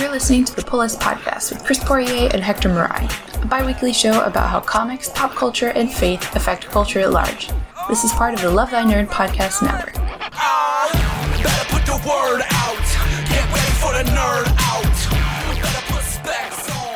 You're listening to the Pull List Podcast with Chris Poirier and Hector Marai, a bi weekly show about how comics, pop culture, and faith affect culture at large. This is part of the Love Thy Nerd Podcast Network.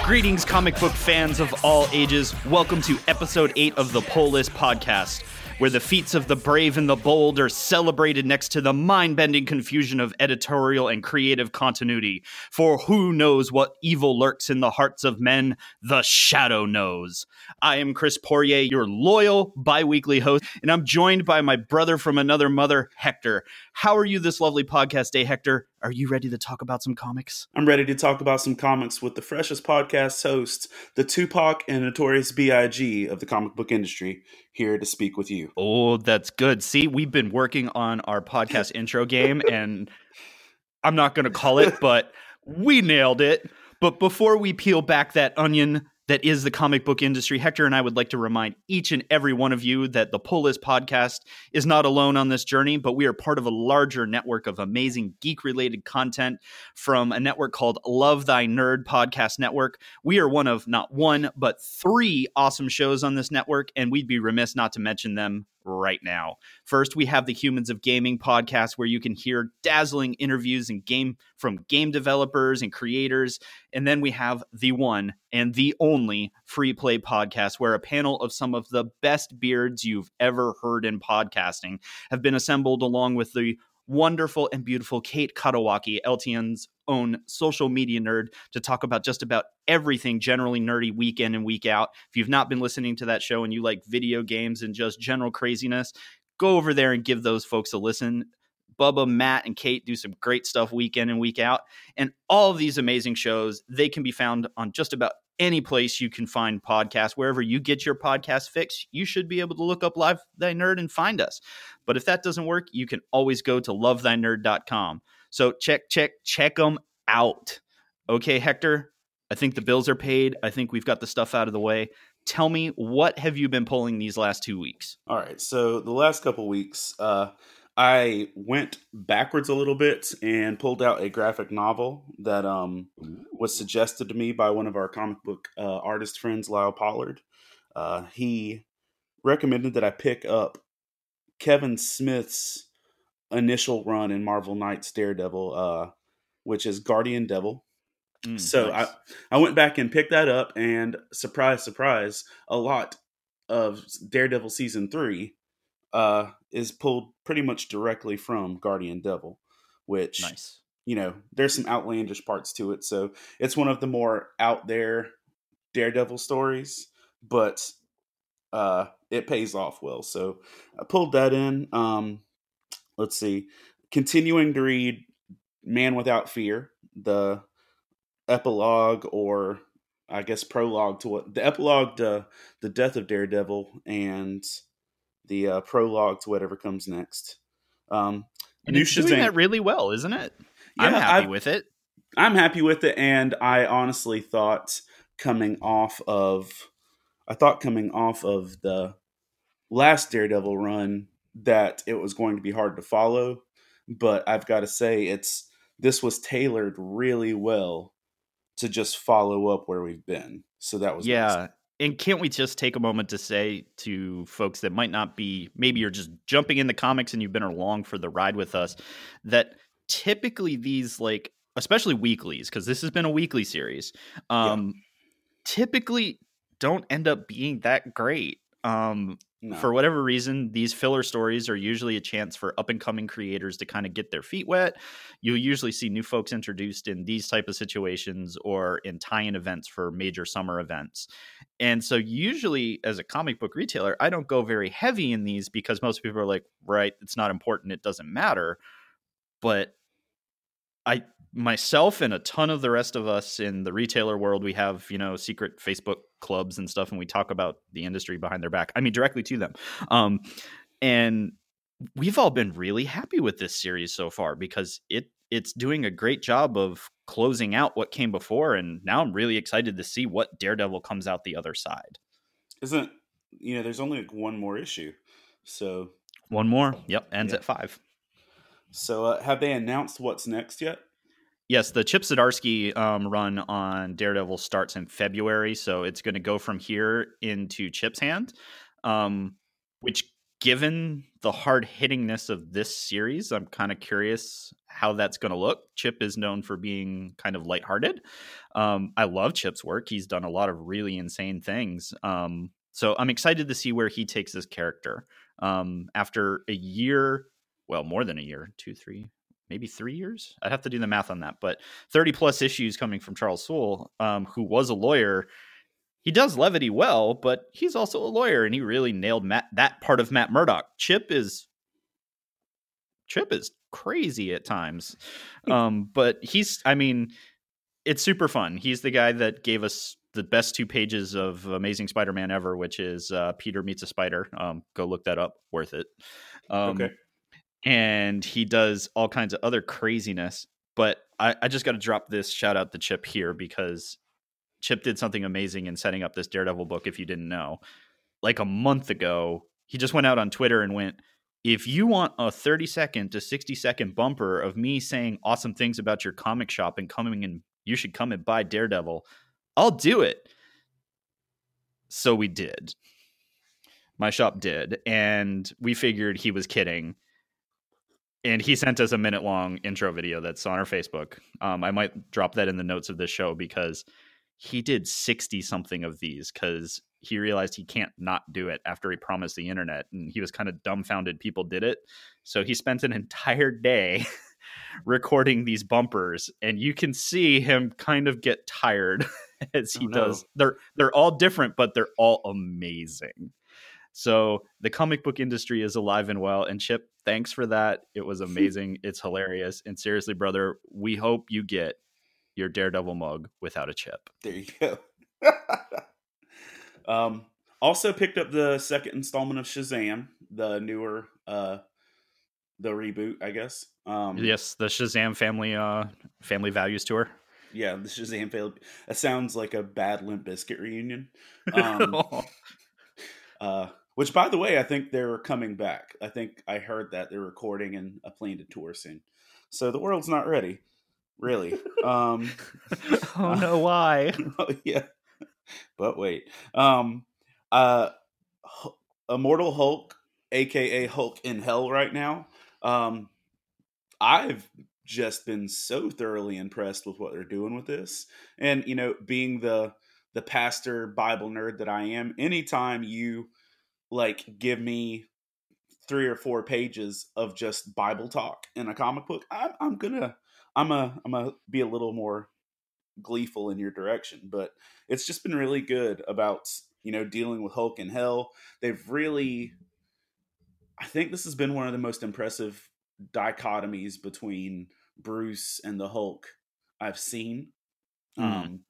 Greetings, comic book fans of all ages. Welcome to episode 8 of the Pull List Podcast where the feats of the brave and the bold are celebrated next to the mind bending confusion of editorial and creative continuity. For who knows what evil lurks in the hearts of men? The shadow knows. I am Chris Poirier, your loyal bi weekly host, and I'm joined by my brother from another mother, Hector. How are you this lovely podcast day, Hector? Are you ready to talk about some comics? I'm ready to talk about some comics with the freshest podcast hosts, the Tupac and Notorious B.I.G. of the comic book industry, here to speak with you. Oh, that's good. See, we've been working on our podcast intro game, and I'm not going to call it, but we nailed it. But before we peel back that onion, that is the comic book industry. Hector and I would like to remind each and every one of you that the Pull List podcast is not alone on this journey, but we are part of a larger network of amazing geek related content from a network called Love Thy Nerd Podcast Network. We are one of not one, but three awesome shows on this network, and we'd be remiss not to mention them right now. First, we have the Humans of Gaming podcast, where you can hear dazzling interviews and game from game developers and creators. And then we have the one and the only free play podcast, where a panel of some of the best beards you've ever heard in podcasting have been assembled along with the wonderful and beautiful Kate Katawaki, LTN's own social media nerd, to talk about just about everything generally nerdy week in and week out. If you've not been listening to that show and you like video games and just general craziness, go over there and give those folks a listen. Bubba, Matt, and Kate do some great stuff week in and week out. And all of these amazing shows, they can be found on just about any place you can find podcasts. Wherever you get your podcast fix, you should be able to look up Love Thy Nerd and find us. But if that doesn't work, you can always go to lovethynerd.com. So check, check, check them out. Okay, Hector, I think the bills are paid. I think we've got the stuff out of the way. Tell me, what have you been pulling these last two weeks? All right. So the last couple weeks, uh, I went backwards a little bit and pulled out a graphic novel that um, was suggested to me by one of our comic book uh, artist friends, Lyle Pollard. Uh, he recommended that I pick up Kevin Smith's initial run in Marvel Knights Daredevil, uh, which is Guardian Devil. Mm, so nice. I, I went back and picked that up, and surprise, surprise, a lot of Daredevil season three uh, is pulled pretty much directly from Guardian Devil, which nice. You know, there's some outlandish parts to it, so it's one of the more out there Daredevil stories, but uh, it pays off well. So I pulled that in. Um, let's see, continuing to read Man Without Fear, the epilogue or I guess prologue to what the epilogue to the death of Daredevil and the uh, prologue to whatever comes next. Um, and it's doing that really well, isn't it? Yeah, I'm happy i with it. I'm happy with it, and I honestly thought coming off of, I thought coming off of the last Daredevil run that it was going to be hard to follow, but I've got to say it's this was tailored really well to just follow up where we've been. So that was yeah. Nice and can't we just take a moment to say to folks that might not be maybe you're just jumping in the comics and you've been along for the ride with us that typically these like especially weeklies because this has been a weekly series um yeah. typically don't end up being that great um no. For whatever reason, these filler stories are usually a chance for up and coming creators to kind of get their feet wet. You'll usually see new folks introduced in these type of situations or in tie-in events for major summer events. And so usually as a comic book retailer, I don't go very heavy in these because most people are like, right, it's not important, it doesn't matter. But I myself and a ton of the rest of us in the retailer world, we have, you know, secret Facebook clubs and stuff, and we talk about the industry behind their back. I mean, directly to them. Um, and we've all been really happy with this series so far because it it's doing a great job of closing out what came before and now i'm really excited to see what daredevil comes out the other side isn't you know there's only like one more issue so one more yep ends at five so uh, have they announced what's next yet Yes, the Chip Zdarsky um, run on Daredevil starts in February, so it's going to go from here into Chip's hand. Um, which, given the hard hittingness of this series, I'm kind of curious how that's going to look. Chip is known for being kind of lighthearted. Um, I love Chip's work; he's done a lot of really insane things. Um, so I'm excited to see where he takes this character um, after a year. Well, more than a year, two, three, maybe three years. I'd have to do the math on that, but 30 plus issues coming from Charles Soule, um, who was a lawyer. He does levity well, but he's also a lawyer, and he really nailed Matt, that part of Matt Murdock. Chip is Chip is crazy at times, um, but he's. I mean, it's super fun. He's the guy that gave us the best two pages of Amazing Spider-Man ever, which is uh, Peter meets a spider. Um, go look that up. Worth it. Um, okay. And he does all kinds of other craziness. But I, I just got to drop this shout out to Chip here because Chip did something amazing in setting up this Daredevil book. If you didn't know, like a month ago, he just went out on Twitter and went, if you want a 30 second to 60 second bumper of me saying awesome things about your comic shop and coming and you should come and buy Daredevil, I'll do it. So we did. My shop did. And we figured he was kidding. And he sent us a minute long intro video that's on our Facebook. Um, I might drop that in the notes of this show because he did 60 something of these because he realized he can't not do it after he promised the internet. And he was kind of dumbfounded people did it. So he spent an entire day recording these bumpers. And you can see him kind of get tired as he oh, no. does. They're they're all different, but they're all amazing. So the comic book industry is alive and well. And Chip, thanks for that. It was amazing. it's hilarious. And seriously, brother, we hope you get your Daredevil mug without a chip. There you go. um, also picked up the second installment of Shazam, the newer uh the reboot, I guess. Um Yes, the Shazam family uh family values tour yeah, the Shazam failed. That sounds like a bad Limp Bizkit reunion. Um, uh, which, by the way, I think they're coming back. I think I heard that they're recording and a plan to tour soon. So the world's not ready, really. Um, oh no, why? Uh, yeah, but wait. Um, uh, Immortal Hulk, aka Hulk in Hell, right now. Um, I've just been so thoroughly impressed with what they're doing with this. And you know, being the the pastor Bible nerd that I am, anytime you like give me three or four pages of just Bible talk in a comic book, I'm, I'm gonna I'm a I'm gonna be a little more gleeful in your direction. But it's just been really good about you know dealing with Hulk and Hell. They've really, I think this has been one of the most impressive dichotomies between Bruce and the Hulk I've seen. Mm. Um,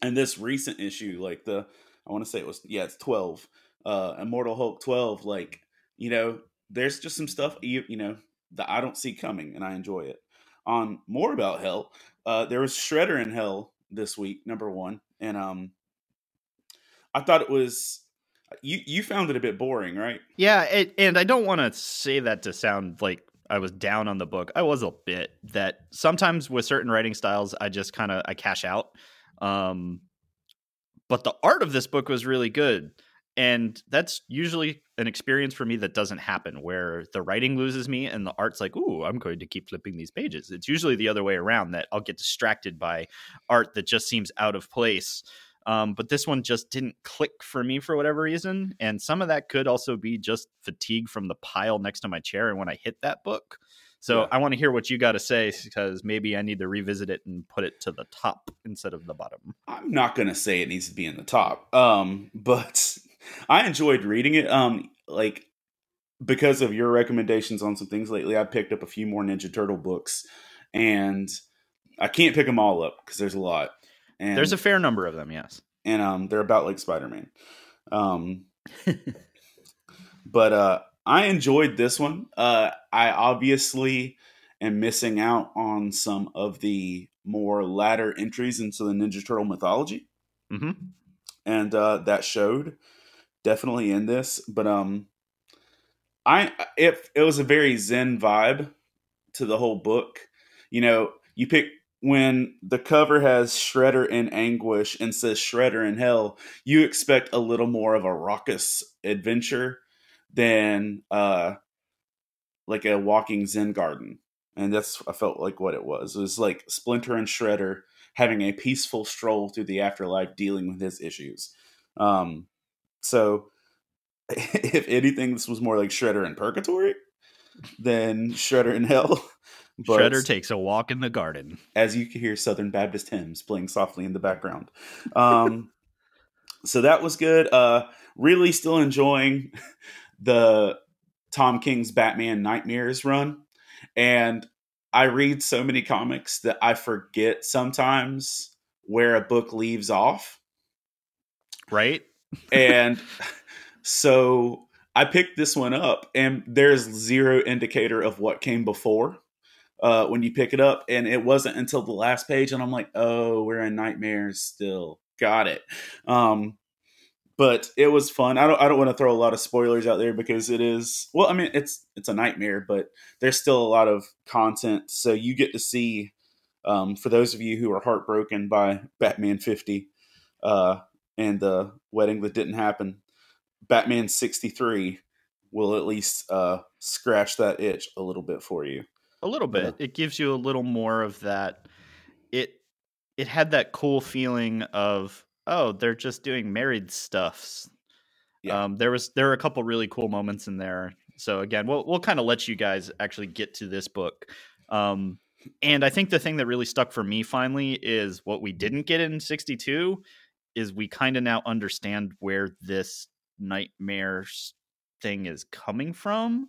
and this recent issue, like the I want to say it was yeah, it's twelve. Uh, Immortal Hulk twelve. Like you know, there's just some stuff you you know that I don't see coming, and I enjoy it. On more about Hell, uh, there was Shredder in Hell this week, number one, and um, I thought it was you you found it a bit boring, right? Yeah, it, and I don't want to say that to sound like I was down on the book. I was a bit that sometimes with certain writing styles, I just kind of I cash out. Um, but the art of this book was really good, and that's usually an experience for me that doesn't happen where the writing loses me and the art's like, "Ooh, I'm going to keep flipping these pages." It's usually the other way around that I'll get distracted by art that just seems out of place. Um, but this one just didn't click for me for whatever reason. And some of that could also be just fatigue from the pile next to my chair. And when I hit that book, so yeah. I want to hear what you got to say because maybe I need to revisit it and put it to the top instead of the bottom. I'm not going to say it needs to be in the top, um, but I enjoyed reading it. Um, like because of your recommendations on some things lately, I picked up a few more Ninja Turtle books, and I can't pick them all up because there's a lot. And, There's a fair number of them, yes. And um, they're about like Spider Man. Um, but uh, I enjoyed this one. Uh, I obviously am missing out on some of the more latter entries into the Ninja Turtle mythology, mm-hmm. and uh, that showed definitely in this. But um, I it it was a very zen vibe to the whole book. You know, you pick when the cover has Shredder in anguish and says Shredder in hell, you expect a little more of a raucous adventure than uh like a walking Zen garden. And that's I felt like what it was. It was like Splinter and Shredder having a peaceful stroll through the afterlife dealing with his issues. Um so if anything, this was more like Shredder in Purgatory than Shredder in Hell. But Shredder takes a walk in the garden. As you can hear Southern Baptist hymns playing softly in the background. Um, so that was good. Uh, really still enjoying the Tom King's Batman Nightmares run. And I read so many comics that I forget sometimes where a book leaves off. Right. And so I picked this one up, and there's zero indicator of what came before uh, when you pick it up, and it wasn't until the last page, and I'm like, oh, we're in nightmares still. Got it. Um, but it was fun. I don't I don't want to throw a lot of spoilers out there because it is well, I mean it's it's a nightmare, but there's still a lot of content. So you get to see um, for those of you who are heartbroken by Batman 50 uh, and the wedding that didn't happen, Batman 63 will at least uh, scratch that itch a little bit for you. A little bit. Yeah. It gives you a little more of that. It it had that cool feeling of oh, they're just doing married stuffs. Yeah. Um, there was there were a couple really cool moments in there. So again, we'll we'll kind of let you guys actually get to this book. Um, and I think the thing that really stuck for me finally is what we didn't get in 62 is we kind of now understand where this nightmare thing is coming from.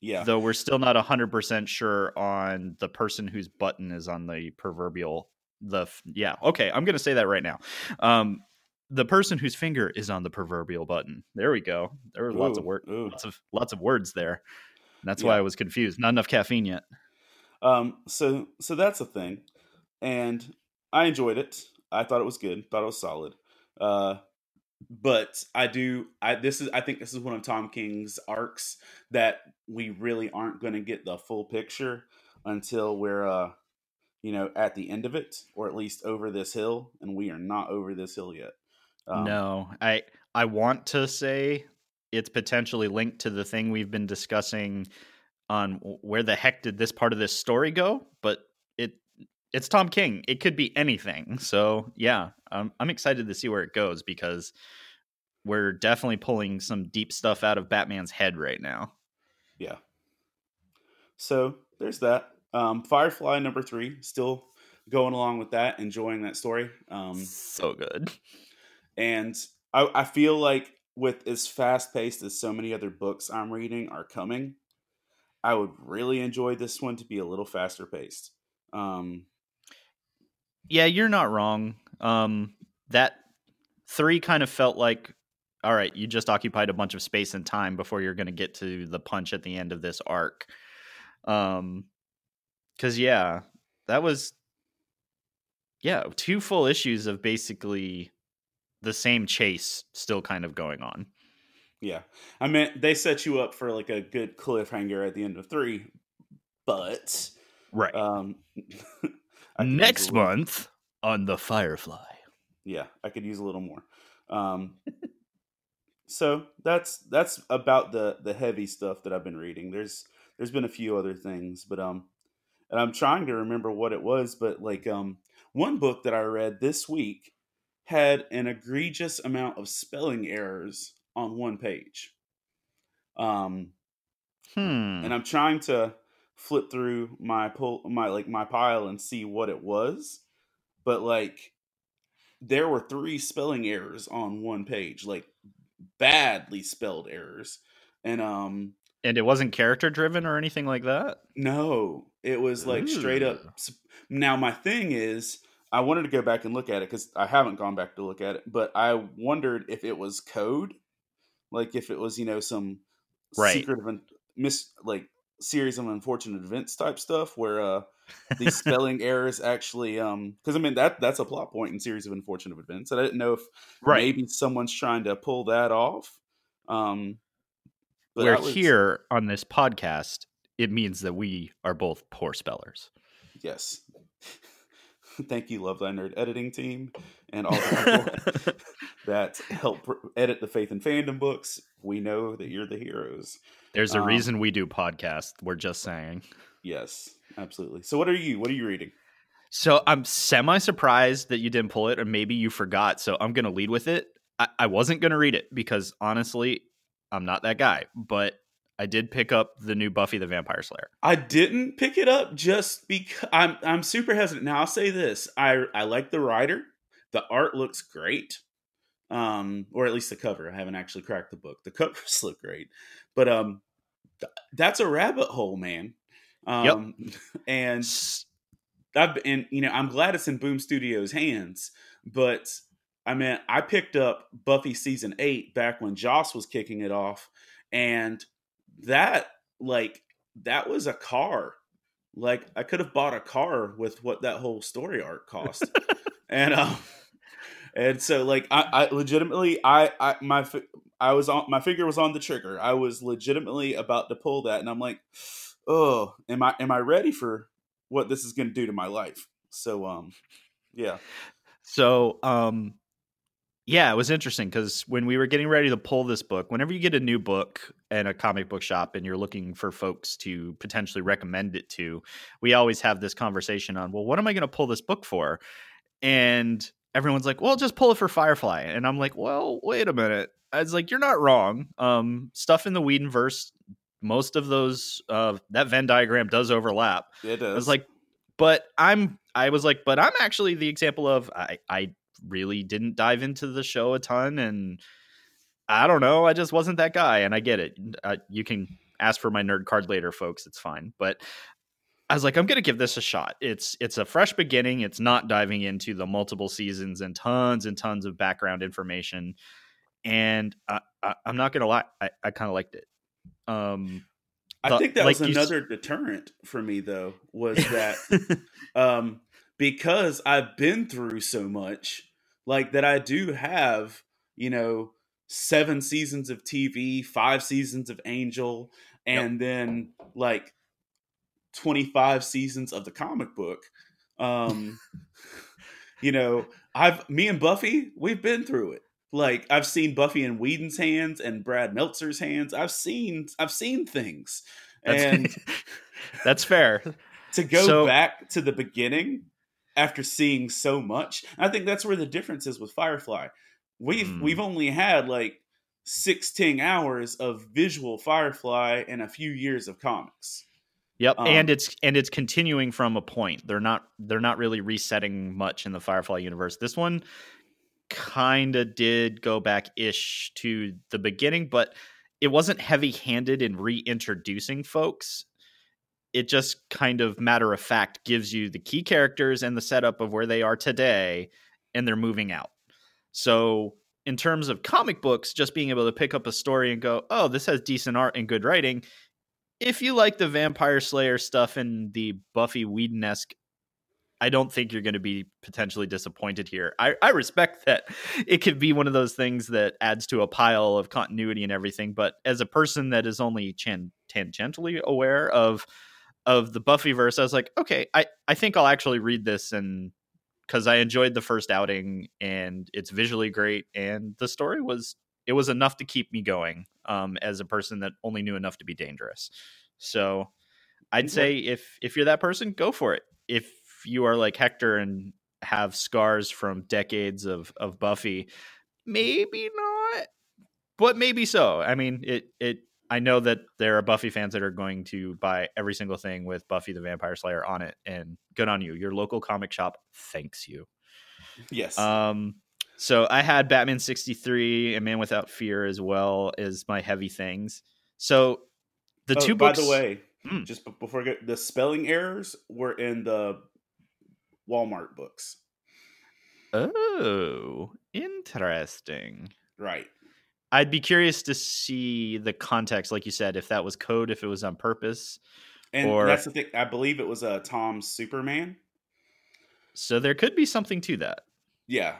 Yeah. Though we're still not 100% sure on the person whose button is on the proverbial the yeah, okay, I'm going to say that right now. Um the person whose finger is on the proverbial button. There we go. There were ooh, lots of words lots of lots of words there. And that's yeah. why I was confused. Not enough caffeine yet. Um so so that's a thing. And I enjoyed it. I thought it was good. Thought it was solid. Uh but I do I this is I think this is one of Tom King's arcs that we really aren't going to get the full picture until we're uh you know at the end of it or at least over this hill and we are not over this hill yet. Um, no, I I want to say it's potentially linked to the thing we've been discussing on where the heck did this part of this story go, but it's Tom King. It could be anything. So yeah, I'm I'm excited to see where it goes because we're definitely pulling some deep stuff out of Batman's head right now. Yeah. So there's that. Um, Firefly number three, still going along with that, enjoying that story. Um, so good. And I, I feel like with as fast paced as so many other books I'm reading are coming, I would really enjoy this one to be a little faster paced. Um, yeah, you're not wrong. Um, that three kind of felt like, all right, you just occupied a bunch of space and time before you're going to get to the punch at the end of this arc. Um, because yeah, that was yeah two full issues of basically the same chase still kind of going on. Yeah, I mean they set you up for like a good cliffhanger at the end of three, but right. Um, Next month on the Firefly. Yeah, I could use a little more. Um, so that's that's about the the heavy stuff that I've been reading. There's there's been a few other things, but um, and I'm trying to remember what it was. But like um, one book that I read this week had an egregious amount of spelling errors on one page. Um, hmm. and I'm trying to flip through my pull my like my pile and see what it was. But like there were three spelling errors on one page like badly spelled errors. And um and it wasn't character driven or anything like that? No. It was like Ooh. straight up now my thing is i wanted to go back and look at it because i haven't gone back to look at it but i wondered if it was code. Like if it was you know some right. secret of a mis like series of unfortunate events type stuff where uh these spelling errors actually um because i mean that that's a plot point in series of unfortunate events and i didn't know if right. maybe someone's trying to pull that off um where was, here on this podcast it means that we are both poor spellers yes thank you, Love Thy Nerd editing team, and all the people that help edit the Faith and Fandom books. We know that you're the heroes. There's a Um, reason we do podcasts. We're just saying. Yes, absolutely. So, what are you? What are you reading? So I'm semi surprised that you didn't pull it, or maybe you forgot. So I'm going to lead with it. I, I wasn't going to read it because honestly, I'm not that guy. But I did pick up the new Buffy the Vampire Slayer. I didn't pick it up just because I'm I'm super hesitant. Now I'll say this: I I like the writer. The art looks great, um, or at least the cover. I haven't actually cracked the book. The covers look great, but um, that's a rabbit hole, man. Um, and S- I've and you know I'm glad it's in Boom Studios' hands, but I mean I picked up Buffy season eight back when Joss was kicking it off, and that like that was a car. Like I could have bought a car with what that whole story arc cost, and um, and so like I, I legitimately I I my I was on my finger was on the trigger. I was legitimately about to pull that, and I'm like, oh, am I am I ready for what this is going to do to my life? So um, yeah, So, um, yeah, it was interesting because when we were getting ready to pull this book, whenever you get a new book in a comic book shop and you're looking for folks to potentially recommend it to, we always have this conversation on, well, what am I going to pull this book for? And everyone's like, well, just pull it for Firefly. And I'm like, well, wait a minute. I was like, you're not wrong. Um, stuff in the Whedonverse, most of those, uh, that Venn diagram does overlap. it is. I was like, but I'm I was like, but I'm actually the example of I I really didn't dive into the show a ton and I don't know, I just wasn't that guy and I get it. Uh, you can ask for my nerd card later folks, it's fine. But I was like, I'm going to give this a shot. It's it's a fresh beginning. It's not diving into the multiple seasons and tons and tons of background information. And I, I, I'm not going to lie, I, I kind of liked it. Um, I the- think that like was you s- another deterrent for me though was that um because I've been through so much like that I do have you know seven seasons of TV, five seasons of Angel and then like 25 seasons of the comic book. Um you know, I've me and Buffy, we've been through it. Like I've seen Buffy in Whedon's hands and Brad Meltzer's hands. I've seen I've seen things. that's, And that's fair. to go So- back to the beginning after seeing so much, I think that's where the difference is with Firefly. We've Hmm. we've only had like 16 hours of visual Firefly and a few years of comics. Yep, Um, and it's and it's continuing from a point. They're not they're not really resetting much in the Firefly universe. This one kind of did go back ish to the beginning, but it wasn't heavy handed in reintroducing folks. It just kind of matter of fact gives you the key characters and the setup of where they are today, and they're moving out. So in terms of comic books, just being able to pick up a story and go, oh, this has decent art and good writing. If you like the Vampire Slayer stuff and the Buffy Whedon esque, I don't think you're going to be potentially disappointed here. I, I respect that it could be one of those things that adds to a pile of continuity and everything. But as a person that is only chan- tangentially aware of of the Buffyverse, I was like, okay, I, I think I'll actually read this and because I enjoyed the first outing and it's visually great and the story was it was enough to keep me going um, as a person that only knew enough to be dangerous. So I'd say if if you're that person, go for it. If you are like Hector and have scars from decades of of Buffy, maybe not, but maybe so. I mean, it it. I know that there are Buffy fans that are going to buy every single thing with Buffy the Vampire Slayer on it, and good on you. Your local comic shop thanks you. Yes. Um, so I had Batman 63 and Man Without Fear as well as my heavy things. So the Oh, two by the way, Mm. just before I get the spelling errors were in the Walmart books. Oh, interesting. Right. I'd be curious to see the context, like you said, if that was code, if it was on purpose. And Or- that's the thing. I believe it was uh, Tom Superman. So there could be something to that. Yeah.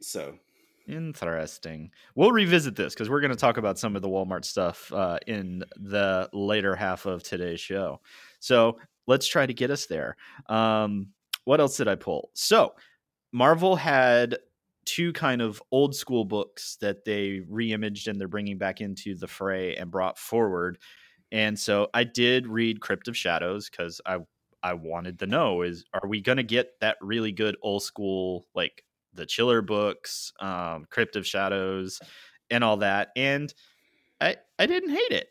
So Interesting. We'll revisit this because we're going to talk about some of the Walmart stuff uh, in the later half of today's show. So let's try to get us there. Um, what else did I pull? So, Marvel had two kind of old school books that they reimaged and they're bringing back into the fray and brought forward. And so I did read Crypt of Shadows because I I wanted to know is are we going to get that really good old school like the Chiller books, um, Crypt of Shadows, and all that? And I I didn't hate it.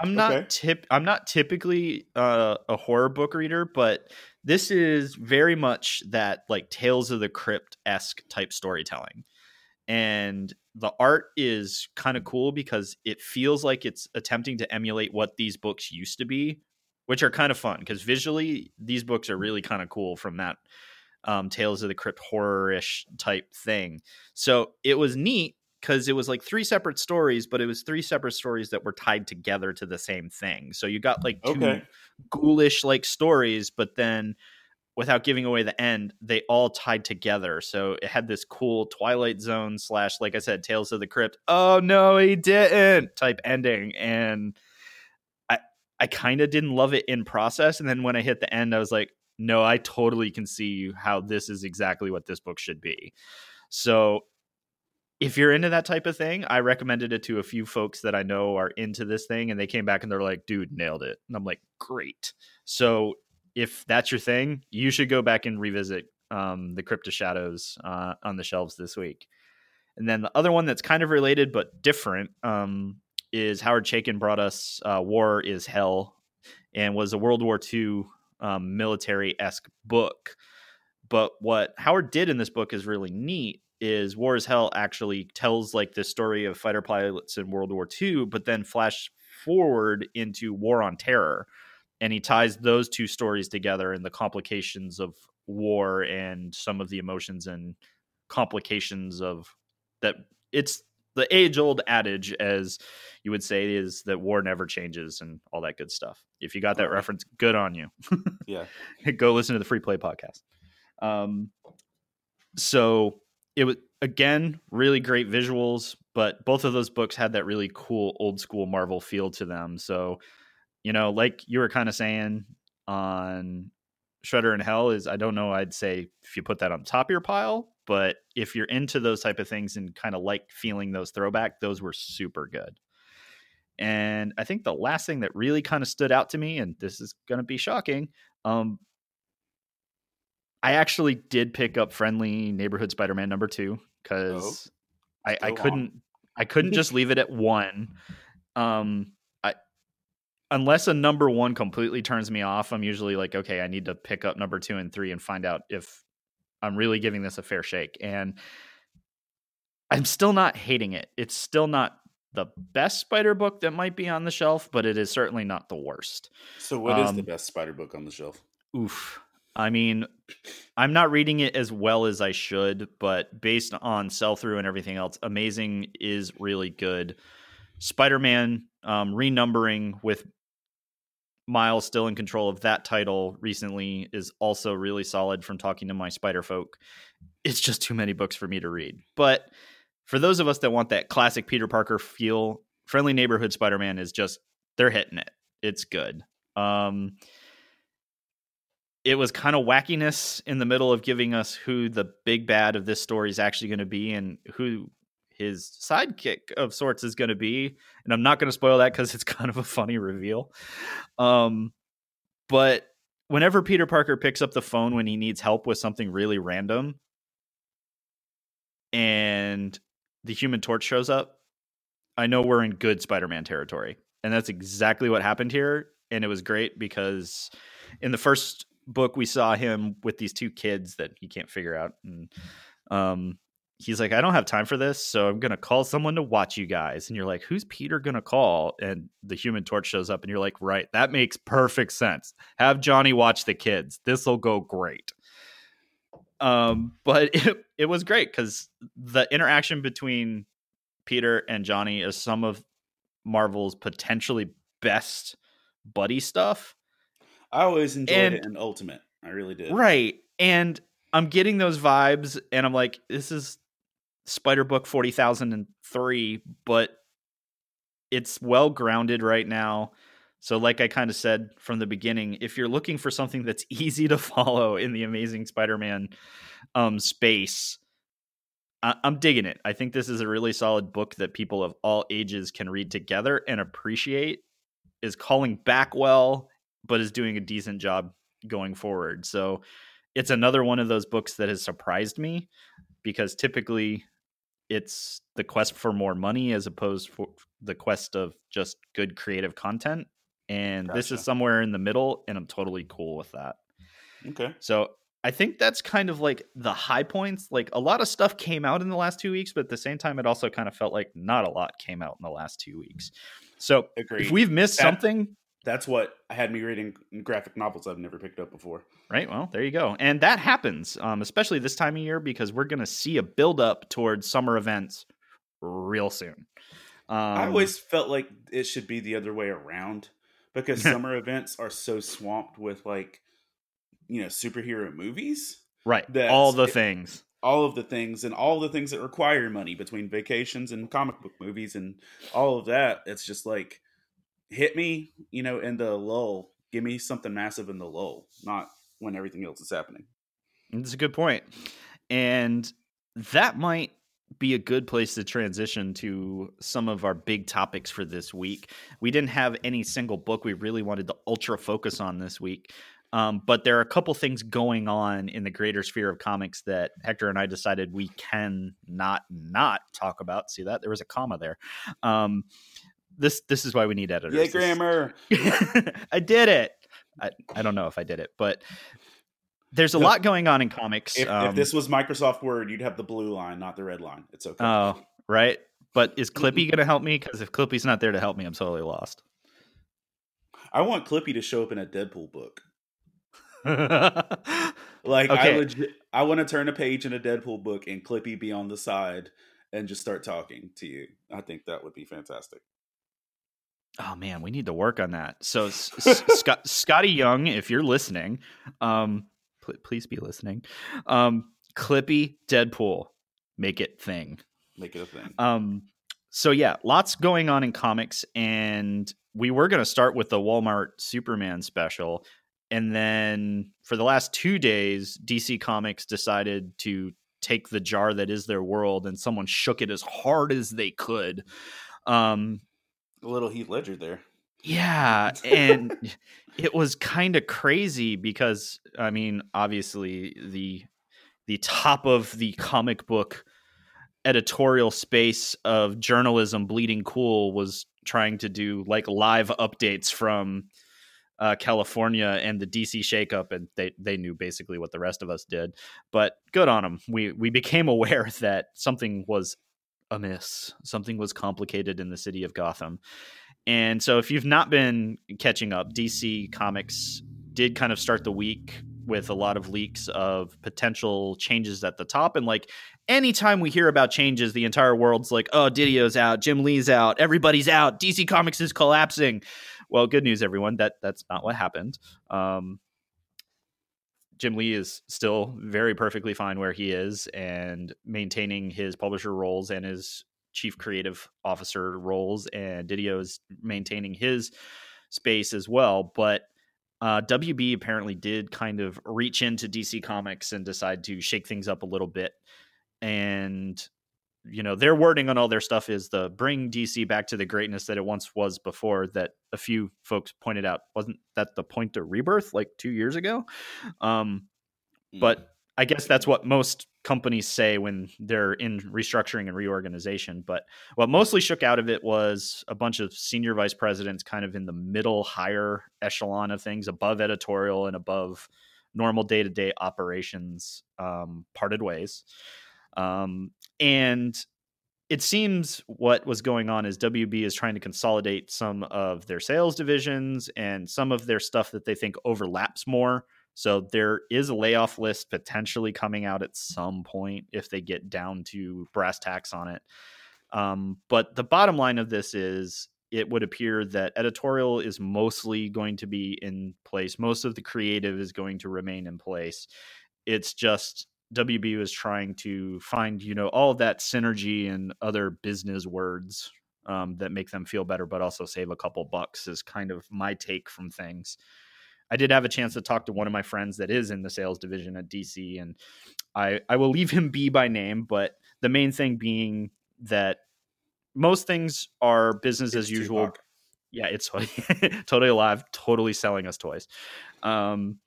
I'm not Okay. tip I'm not typically uh, a horror book reader, but this is very much that like Tales of the Crypt esque type storytelling. And the art is kind of cool because it feels like it's attempting to emulate what these books used to be, which are kind of fun because visually these books are really kind of cool from that um, Tales of the Crypt horror-ish type thing. So it was neat because it was like three separate stories, but it was three separate stories that were tied together to the same thing. So you got like two Okay. ghoulish like stories, but then without giving away the end, they all tied together. So it had this cool Twilight Zone slash, like I said, Tales of the Crypt. Oh no, he didn't type ending, and I I kind of didn't love it in process. And then when I hit the end, I was like, no, I totally can see how this is exactly what this book should be. So if you're into that type of thing, I recommended it to a few folks that I know are into this thing, and they came back and they're like, dude, nailed it. And I'm like, great. So if that's your thing, you should go back and revisit um, the Crypt of Shadows uh, on the shelves this week. And then the other one that's kind of related but different um, is Howard Chaykin brought us uh, War is Hell and was a World War II um, military esque book. But what Howard did in this book is really neat. Is War is Hell actually tells like the story of fighter pilots in World War II, but then flash forward into War on Terror, and he ties those two stories together and the complications of war and some of the emotions and complications of that. It's the age old adage, as you would say, is that war never changes and all that good stuff. If you got that reference, good on you. Yeah. go listen to the free play podcast. Um, so it was again really great visuals, but both of those books had that really cool old school Marvel feel to them. So, you know, like you were kind of saying on Shredder in Hell is I don't know, I'd say if you put that on top of your pile, but if you're into those type of things and kind of like feeling those throwback, those were super good. And I think the last thing that really kind of stood out to me, and this is going to be shocking, um, I actually did pick up Friendly Neighborhood Spider-Man number two because I, I couldn't I couldn't just leave it at one. Um, I unless a number one completely turns me off, I'm usually like, okay, I need to pick up number two and three and find out if I'm really giving this a fair shake. And I'm still not hating it. It's still not the best spider book that might be on the shelf, but it is certainly not the worst. So, what is the Um, best spider book on the shelf? Oof. I mean, I'm not reading it as well as I should, but based on sell through and everything else, Amazing is really good. Spider Man um, renumbering with Miles still in control of that title recently is also really solid from talking to my spider folk. It's just too many books for me to read. But for those of us that want that classic Peter Parker feel, Friendly Neighborhood Spider Man is just, they're hitting it. It's good. Um, it was kind of wackiness in the middle of giving us who the big bad of this story is actually going to be and who his sidekick of sorts is going to be and i'm not going to spoil that because it's kind of a funny reveal. Um but whenever peter parker picks up the phone when he needs help with something really random and the human torch shows up i know we're in good spider-man territory and that's exactly what happened here and it was great because in the first book we saw him with these two kids that he can't figure out and um he's like i don't have time for this so i'm gonna call someone to watch you guys and you're like who's peter gonna call and the human torch shows up and you're like right that makes perfect sense have johnny watch the kids this will go great um but it, it was great because the interaction between peter and johnny is some of marvel's potentially best buddy stuff I always enjoyed and- it in Ultimate. I really did. Right. And I'm getting those vibes, and I'm like, this is Spider Book 40,003, but it's well grounded right now. So, like I kind of said from the beginning, if you're looking for something that's easy to follow in the Amazing Spider-Man um, space, I- I'm digging it. I think this is a really solid book that people of all ages can read together and appreciate. Is calling back well, but is doing a decent job going forward. So, it's another one of those books that has surprised me because typically it's the quest for more money as opposed for the quest of just good creative content and this is somewhere in the middle and i'm totally cool with that Okay. so i think that's kind of like the high points like a lot of stuff came out in the last two weeks but at the same time it also kind of felt like not a lot came out in the last two weeks so Agreed. if we've missed That- something That's what had me reading graphic novels I've never picked up before. Right. Well, there you go. And that happens, um, especially this time of year, because we're going to see a build up towards summer events real soon. Um, I always felt like it should be the other way around because summer events are so swamped with like you know superhero movies, right that's- all the it- things. all of the things and all the things that require money between vacations and comic book movies and all of that. It's just like hit me, you know, in the lull. Give me something massive in the lull, not when everything else is happening. That's a good point, and that might be a good place to transition to some of our big topics for this week. We didn't have any single book we really wanted to ultra focus on this week. Um, but there are a couple things going on in the greater sphere of comics that Hector and I decided we can not not talk about. See that there was a comma there. Um, this this is why we need editors. This- grammar! I did it. I, I don't know if I did it, but there's a No. lot going on in comics. If, um, if this was Microsoft Word, you'd have the blue line, not the red line. It's okay. Oh, right. But is Clippy going to help me? Because if Clippy's not there to help me, I'm totally lost. I want Clippy to show up in a Deadpool book. Like I Okay. legit, I want to turn a page in a Deadpool book and Clippy be on the side and just start talking to you. I think that would be fantastic. Oh, man, we need to work on that. So, S- S- Scott, Skottie Young, if you're listening, um, pl- please be listening. Um, Clippy Deadpool, make it thing. Make it a thing. Um, so yeah, lots going on in comics, and we were going to start with the Walmart Superman special, and then for the last two days, DC Comics decided to take the jar that is their world, and someone shook it as hard as they could. Um, a little Heath Ledger there. yeah, and it was kind of crazy because I mean, obviously the the top of the comic book editorial space of journalism bleeding cool was trying to do like live updates from uh, California and the DC shakeup, and they they knew basically what the rest of us did. But good on them. We we became aware that something was amiss, something was complicated in the city of Gotham. And so, if you've not been catching up, DC Comics did kind of start the week with a lot of leaks of potential changes at the top. And like anytime we hear about changes, the entire world's like, oh, Didio's out, Jim Lee's out, everybody's out, DC Comics is collapsing. Well, good news, everyone. That that's not what happened. Um, Jim Lee is still very perfectly fine where he is and maintaining his publisher roles and his chief creative officer roles, and Didio is maintaining his space as well. But uh, WB apparently did kind of reach into DC Comics and decide to shake things up a little bit. And, you know, their wording on all their stuff is the bring DC back to the greatness that it once was before, that a few folks pointed out. Wasn't that the point of rebirth like two years ago? Um, but I guess that's what most companies say when they're in restructuring and reorganization. But what mostly shook out of it was a bunch of senior vice presidents kind of in the middle, higher echelon of things, above editorial and above normal day to day operations, um, parted ways. Um, and it seems what was going on is WB is trying to consolidate some of their sales divisions and some of their stuff that they think overlaps more. So there is a layoff list potentially coming out at some point if they get down to brass tacks on it. Um, but the bottom line of this is it would appear that editorial is mostly going to be in place. Most of the creative is going to remain in place. It's just WB is trying to find, you know, all that synergy and other business words um, that make them feel better, but also save a couple bucks is kind of my take from things. I did have a chance to talk to one of my friends that is in the sales division at DC, and I I will leave him be by name, but the main thing being that most things are business It's as usual. Yeah, it's totally alive, totally selling us toys. Um,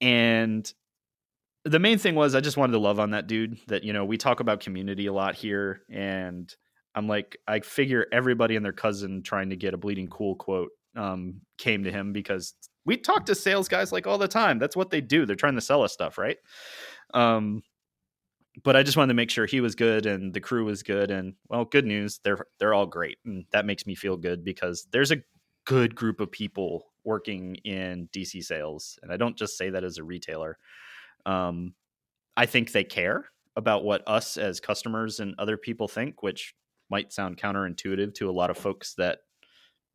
and the main thing was I just wanted to love on that dude. That you know we talk about community a lot here, and I'm like I figure everybody and their cousin trying to get a bleeding cool quote um, came to him because we talk to sales guys like all the time. That's what they do. They're trying to sell us stuff, right? Um, but I just wanted to make sure he was good and the crew was good. And well, good news, they're they're all great, and that makes me feel good because there's a good group of people working in DC sales, and I don't just say that as a retailer. Um, I think they care about what us as customers and other people think, which might sound counterintuitive to a lot of folks that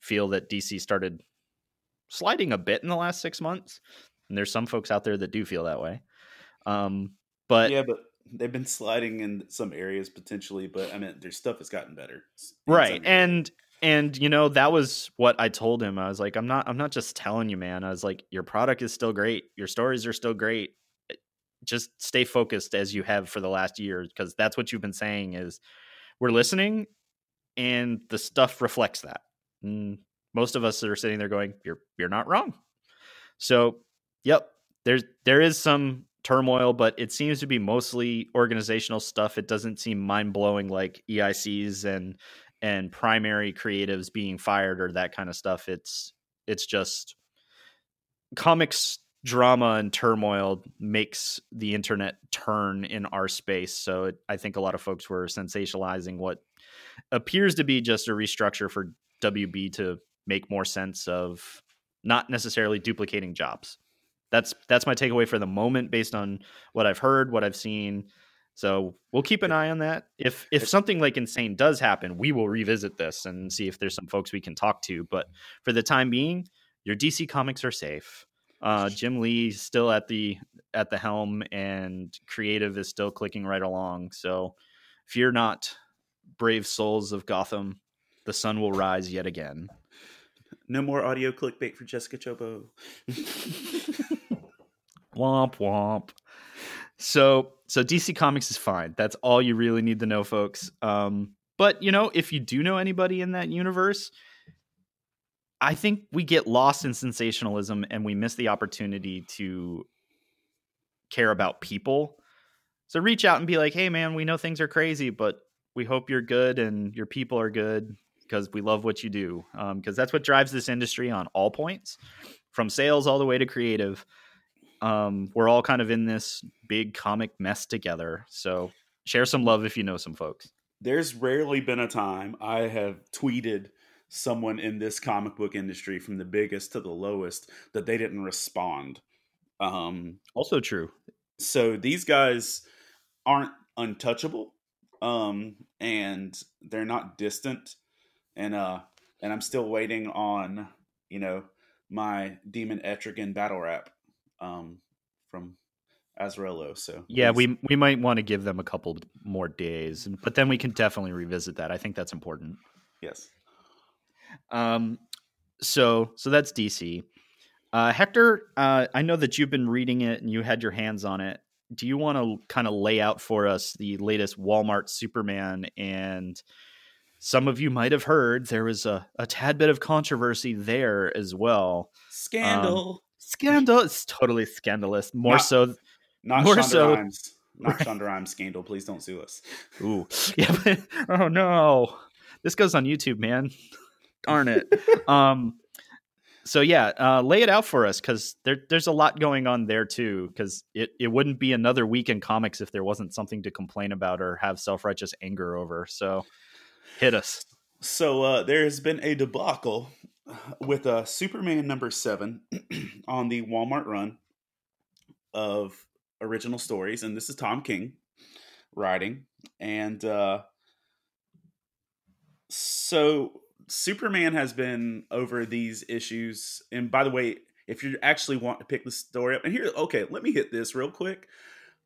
feel that DC started sliding a bit in the last six months. And there's some folks out there that do feel that way. Um, but yeah, but they've been sliding in some areas potentially, but I mean, their stuff has gotten better. right and and you know that was what i told him i was like i'm not i'm not just telling you man i was like your product is still great your stories are still great just stay focused as you have for the last year because that's what you've been saying is we're listening and the stuff reflects that. And most of us are sitting there going you're you're not wrong. So yep there's there is some turmoil but it seems to be mostly organizational stuff. It doesn't seem mind-blowing like eics and and primary creatives being fired or that kind of stuff. It's it's just comics drama and turmoil makes the internet turn in our space so it, i think a lot of folks were sensationalizing what appears to be just a restructure for wb to make more sense of not necessarily duplicating jobs that's that's my takeaway for the moment based on what i've heard what i've seen so we'll keep an eye on that. If if something like insane does happen, we will revisit this and see if there's some folks we can talk to. But for the time being, your DC comics are safe. Uh, Jim Lee still at the at the helm, and creative is still clicking right along. So fear not, brave souls of Gotham. The sun will rise yet again. no more audio clickbait for Jessica Chobot. Womp womp. So so DC Comics is fine. That's all you really need to know, folks. Um, but you know, if you do know anybody in that universe, I think we get lost in sensationalism and we miss the opportunity to care about people. So reach out and be like, "Hey, man, we know things are crazy, but we hope you're good and your people are good because we love what you do. Because that's what drives this industry on all points, from sales all the way to creative." um, we're all kind of in this big comic mess together. So share some love if you know some folks. There's rarely been a time I have tweeted someone in this comic book industry from the biggest to the lowest that they didn't respond. Um, Also true. so these guys aren't untouchable um and they're not distant and uh and i'm still waiting on you know my demon etrigan battle rap um from Azzarello so Yeah, we we might want to give them a couple more days, but then we can definitely revisit that. I think that's important. yes Um, so so that's DC. Uh, Hector, uh, I know that you've been reading it and you had your hands on it. Do you want to kind of lay out for us the latest Walmart Superman? And some of you might have heard there was a, a tad bit of controversy there as well. scandal Scandal, it's totally scandalous. More Not- so, not more Shonda so- Rhimes. not Shonda Rhimes scandal please don't sue us ooh, yeah. But, oh no, this goes on YouTube, man. Darn it. um so yeah uh lay it out for us because there, there's a lot going on there too because it, it wouldn't be another week in comics if there wasn't something to complain about or have self-righteous anger over so hit us So uh, there has been a debacle with uh, Superman number seven on the Walmart run of original stories, and this is Tom King writing. And uh, so Superman has been over these issues. And by the way, if you actually want to pick the story up, and here, okay, let me hit this real quick.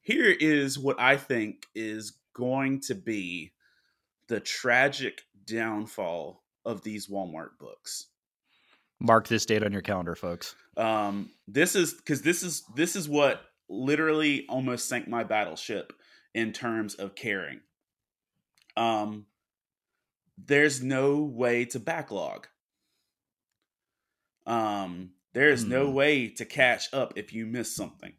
Here is what I think is going to be the tragic downfall of these Walmart books. Mark this date on your calendar, folks. Um, this is because this is this is what literally almost sank my battleship in terms of caring. Um, there's no way to backlog. Um, there is no Hmm. way to catch up if you miss something.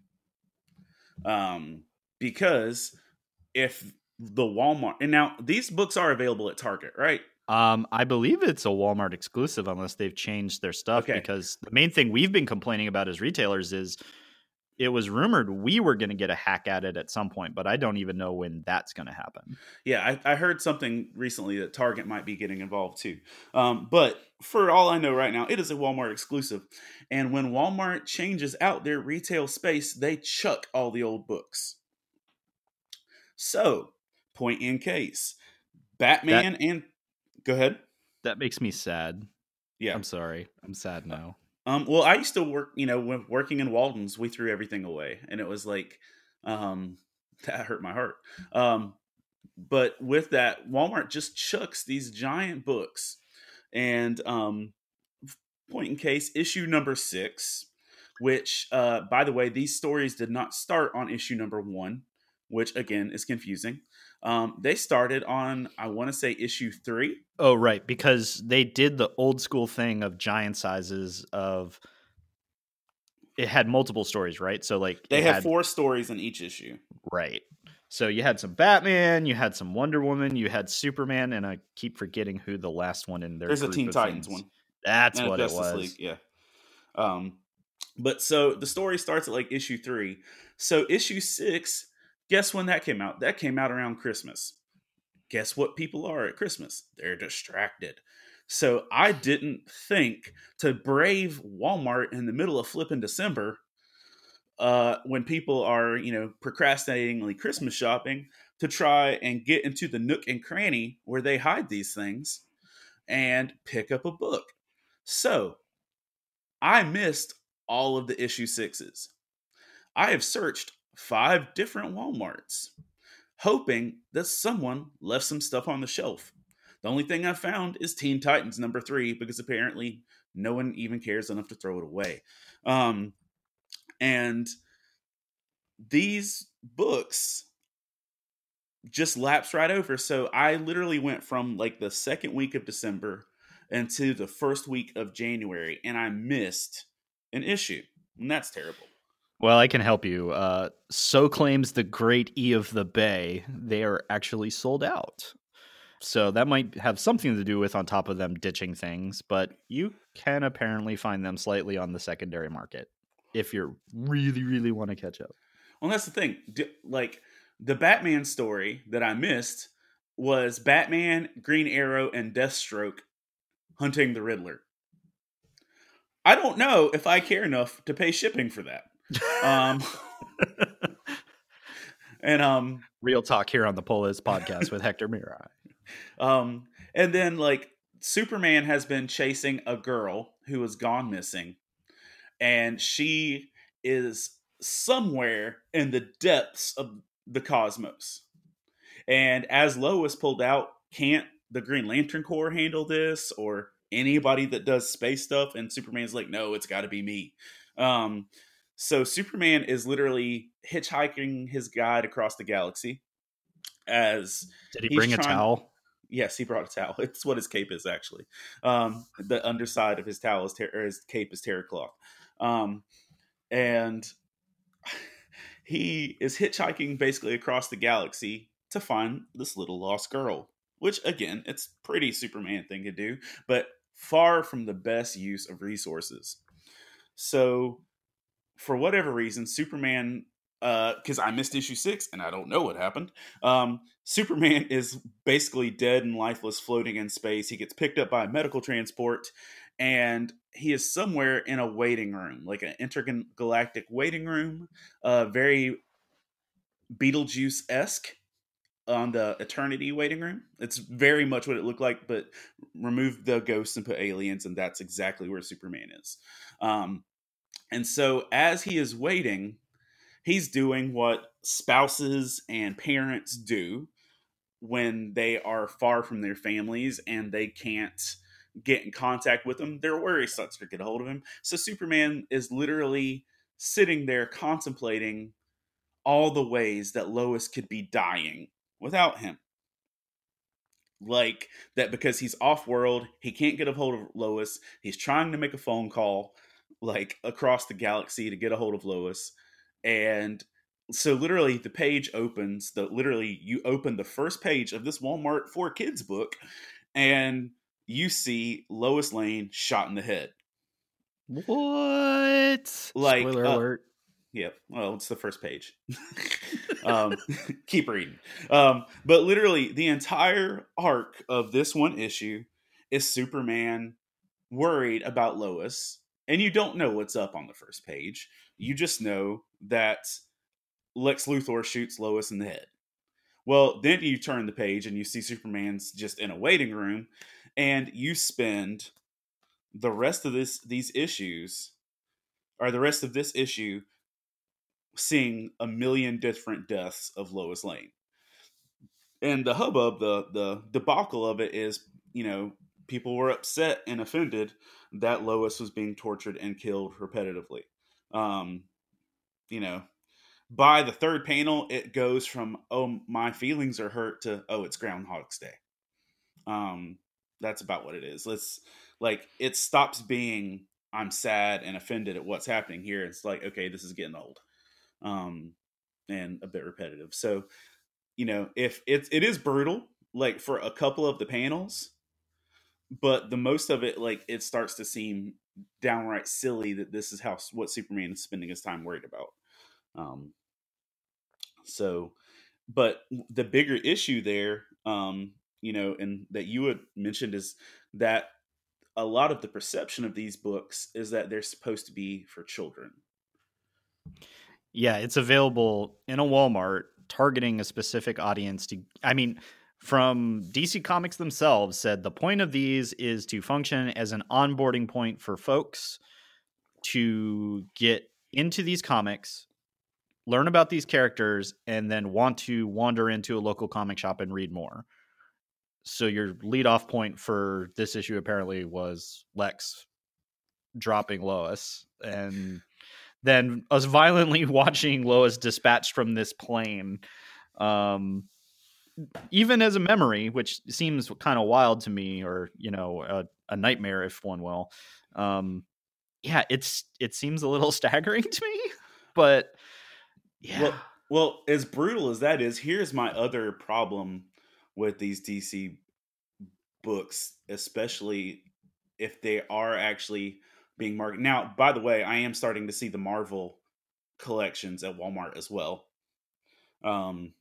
Um, because if the Walmart and now these books are available at Target, right? Um, I believe it's a Walmart exclusive unless they've changed their stuff. Okay. Because the main thing we've been complaining about as retailers is it was rumored we were going to get a hack at it at some point, but I don't even know when that's going to happen. Yeah, I, I heard something recently that Target might be getting involved too. Um, but for all I know right now, it is a Walmart exclusive. And when Walmart changes out their retail space, they chuck all the old books. So, point in case, Batman and go ahead. That makes me sad. Yeah. I'm sorry. I'm sad now. Um, well, I used to work, you know, when working in Walden's, we threw everything away, and it was like, um, that hurt my heart. Um, but with that, Walmart just chucks these giant books, and um, point in case, issue number six, which, uh, by the way, these stories did not start on issue number one, which again is confusing. Um, they started on, I want to say, issue three. Oh, right. Because they did the old school thing of giant sizes of it had multiple stories, right? So like They have had- four stories in each issue. Right. So you had some Batman, you had some Wonder Woman, you had Superman, and I keep forgetting who the last one in there. There's a Teen Titans one. That's and what Justice it was. League, yeah. Um, but so the story starts at like issue three. So issue six, guess when that came out? That came out around Christmas. Guess what people are at Christmas? They're distracted. So I didn't think to brave Walmart in the middle of flipping December, uh, when people are you know procrastinatingly Christmas shopping, to try and get into the nook and cranny where they hide these things and pick up a book. So I missed all of the issue sixes. I have searched five different Walmarts, hoping that someone left some stuff on the shelf. The only thing I found is Teen Titans number three because apparently no one even cares enough to throw it away. Um, and these books just lapsed right over. So I literally went from like the second week of December into the first week of January, and I missed an issue, and that's terrible. Well, I can help you. Uh, so claims the great E of the Bay. They are actually sold out. So that might have something to do with on top of them ditching things, but you can apparently find them slightly on the secondary market if you really, really want to catch up. Well, that's the thing. Like the Batman story that I missed was Batman, Green Arrow, and Deathstroke hunting the Riddler. I don't know if I care enough to pay shipping for that. Um, and um, Real talk here on the Polis podcast with Hector Mirai. Um, and then like Superman has been chasing a girl who has gone missing, and she is somewhere in the depths of the cosmos. And as Lois pulled out, can't the Green Lantern Corps handle this or anybody that does space stuff? And Superman's like, no, it's got to be me. Um, so Superman is literally hitchhiking his guide across the galaxy as Did he bring a towel? Yes, he brought a towel. It's what his cape is actually. Um, the underside of his towel is ter- or his cape is terry cloth, um, and he is hitchhiking basically across the galaxy to find this little lost girl. Which again, it's pretty Superman thing to do, but far from the best use of resources. So, for whatever reason, Superman because I missed issue six and I don't know what happened. Um, Superman is basically dead and lifeless, floating in space. He gets picked up by a medical transport, and he is somewhere in a waiting room, like an intergalactic waiting room, uh, very Beetlejuice esque on the Eternity waiting room. It's very much what it looked like, but remove the ghosts and put aliens, and that's exactly where Superman is. Um, and so, as he is waiting, he's doing what spouses and parents do when they are far from their families and they can't get in contact with them, their worry starts to get a hold of him. So Superman is literally sitting there contemplating all the ways that Lois could be dying without him. Like that because he's off world, he can't get a hold of Lois. He's trying to make a phone call like across the galaxy to get a hold of Lois. And so literally the page opens, the literally you open the first page of this Walmart for kids book and you see Lois Lane shot in the head. What? Like, Spoiler uh, alert. Yeah, well, it's the first page. um, keep reading. Um, but literally, the entire arc of this one issue is Superman worried about Lois, and you don't know what's up on the first page. You just know that Lex Luthor shoots Lois in the head. Well, then you turn the page and you see Superman's just in a waiting room, and you spend the rest of this these issues, or the rest of this issue, seeing a million different deaths of Lois Lane. And the hubbub, the the debacle of it is, you know, people were upset and offended that Lois was being tortured and killed repetitively. Um, you know, by the third panel, it goes from "Oh, my feelings are hurt" to "Oh, it's Groundhog's Day." Um, that's about what it is. Let's like it stops being I'm sad and offended at what's happening here. It's like okay, this is getting old um, and a bit repetitive. So, you know, if it's it is brutal, like for a couple of the panels, but the most of it, like it starts to seem downright silly that this is how what Superman is spending his time worried about. Um, so, but the bigger issue there, um, you know, and that you had mentioned is that a lot of the perception of these books is that they're supposed to be for children. Yeah, it's available in a Walmart targeting a specific audience to I mean from DC Comics themselves said the point of these is to function as an onboarding point for folks to get into these comics, learn about these characters and then want to wander into a local comic shop and read more. So your lead off point for this issue apparently was Lex dropping Lois and then us violently watching Lois dispatched from this plane. Um, even as a memory, which seems kind of wild to me, or you know, a, a nightmare if one will. Um, yeah, it's it seems a little staggering to me, but yeah. Well, well, as brutal as that is, here's my other problem with these DC books, especially if they are actually being marketed. Now, by the way, I am starting to see the Marvel collections at Walmart as well. Um,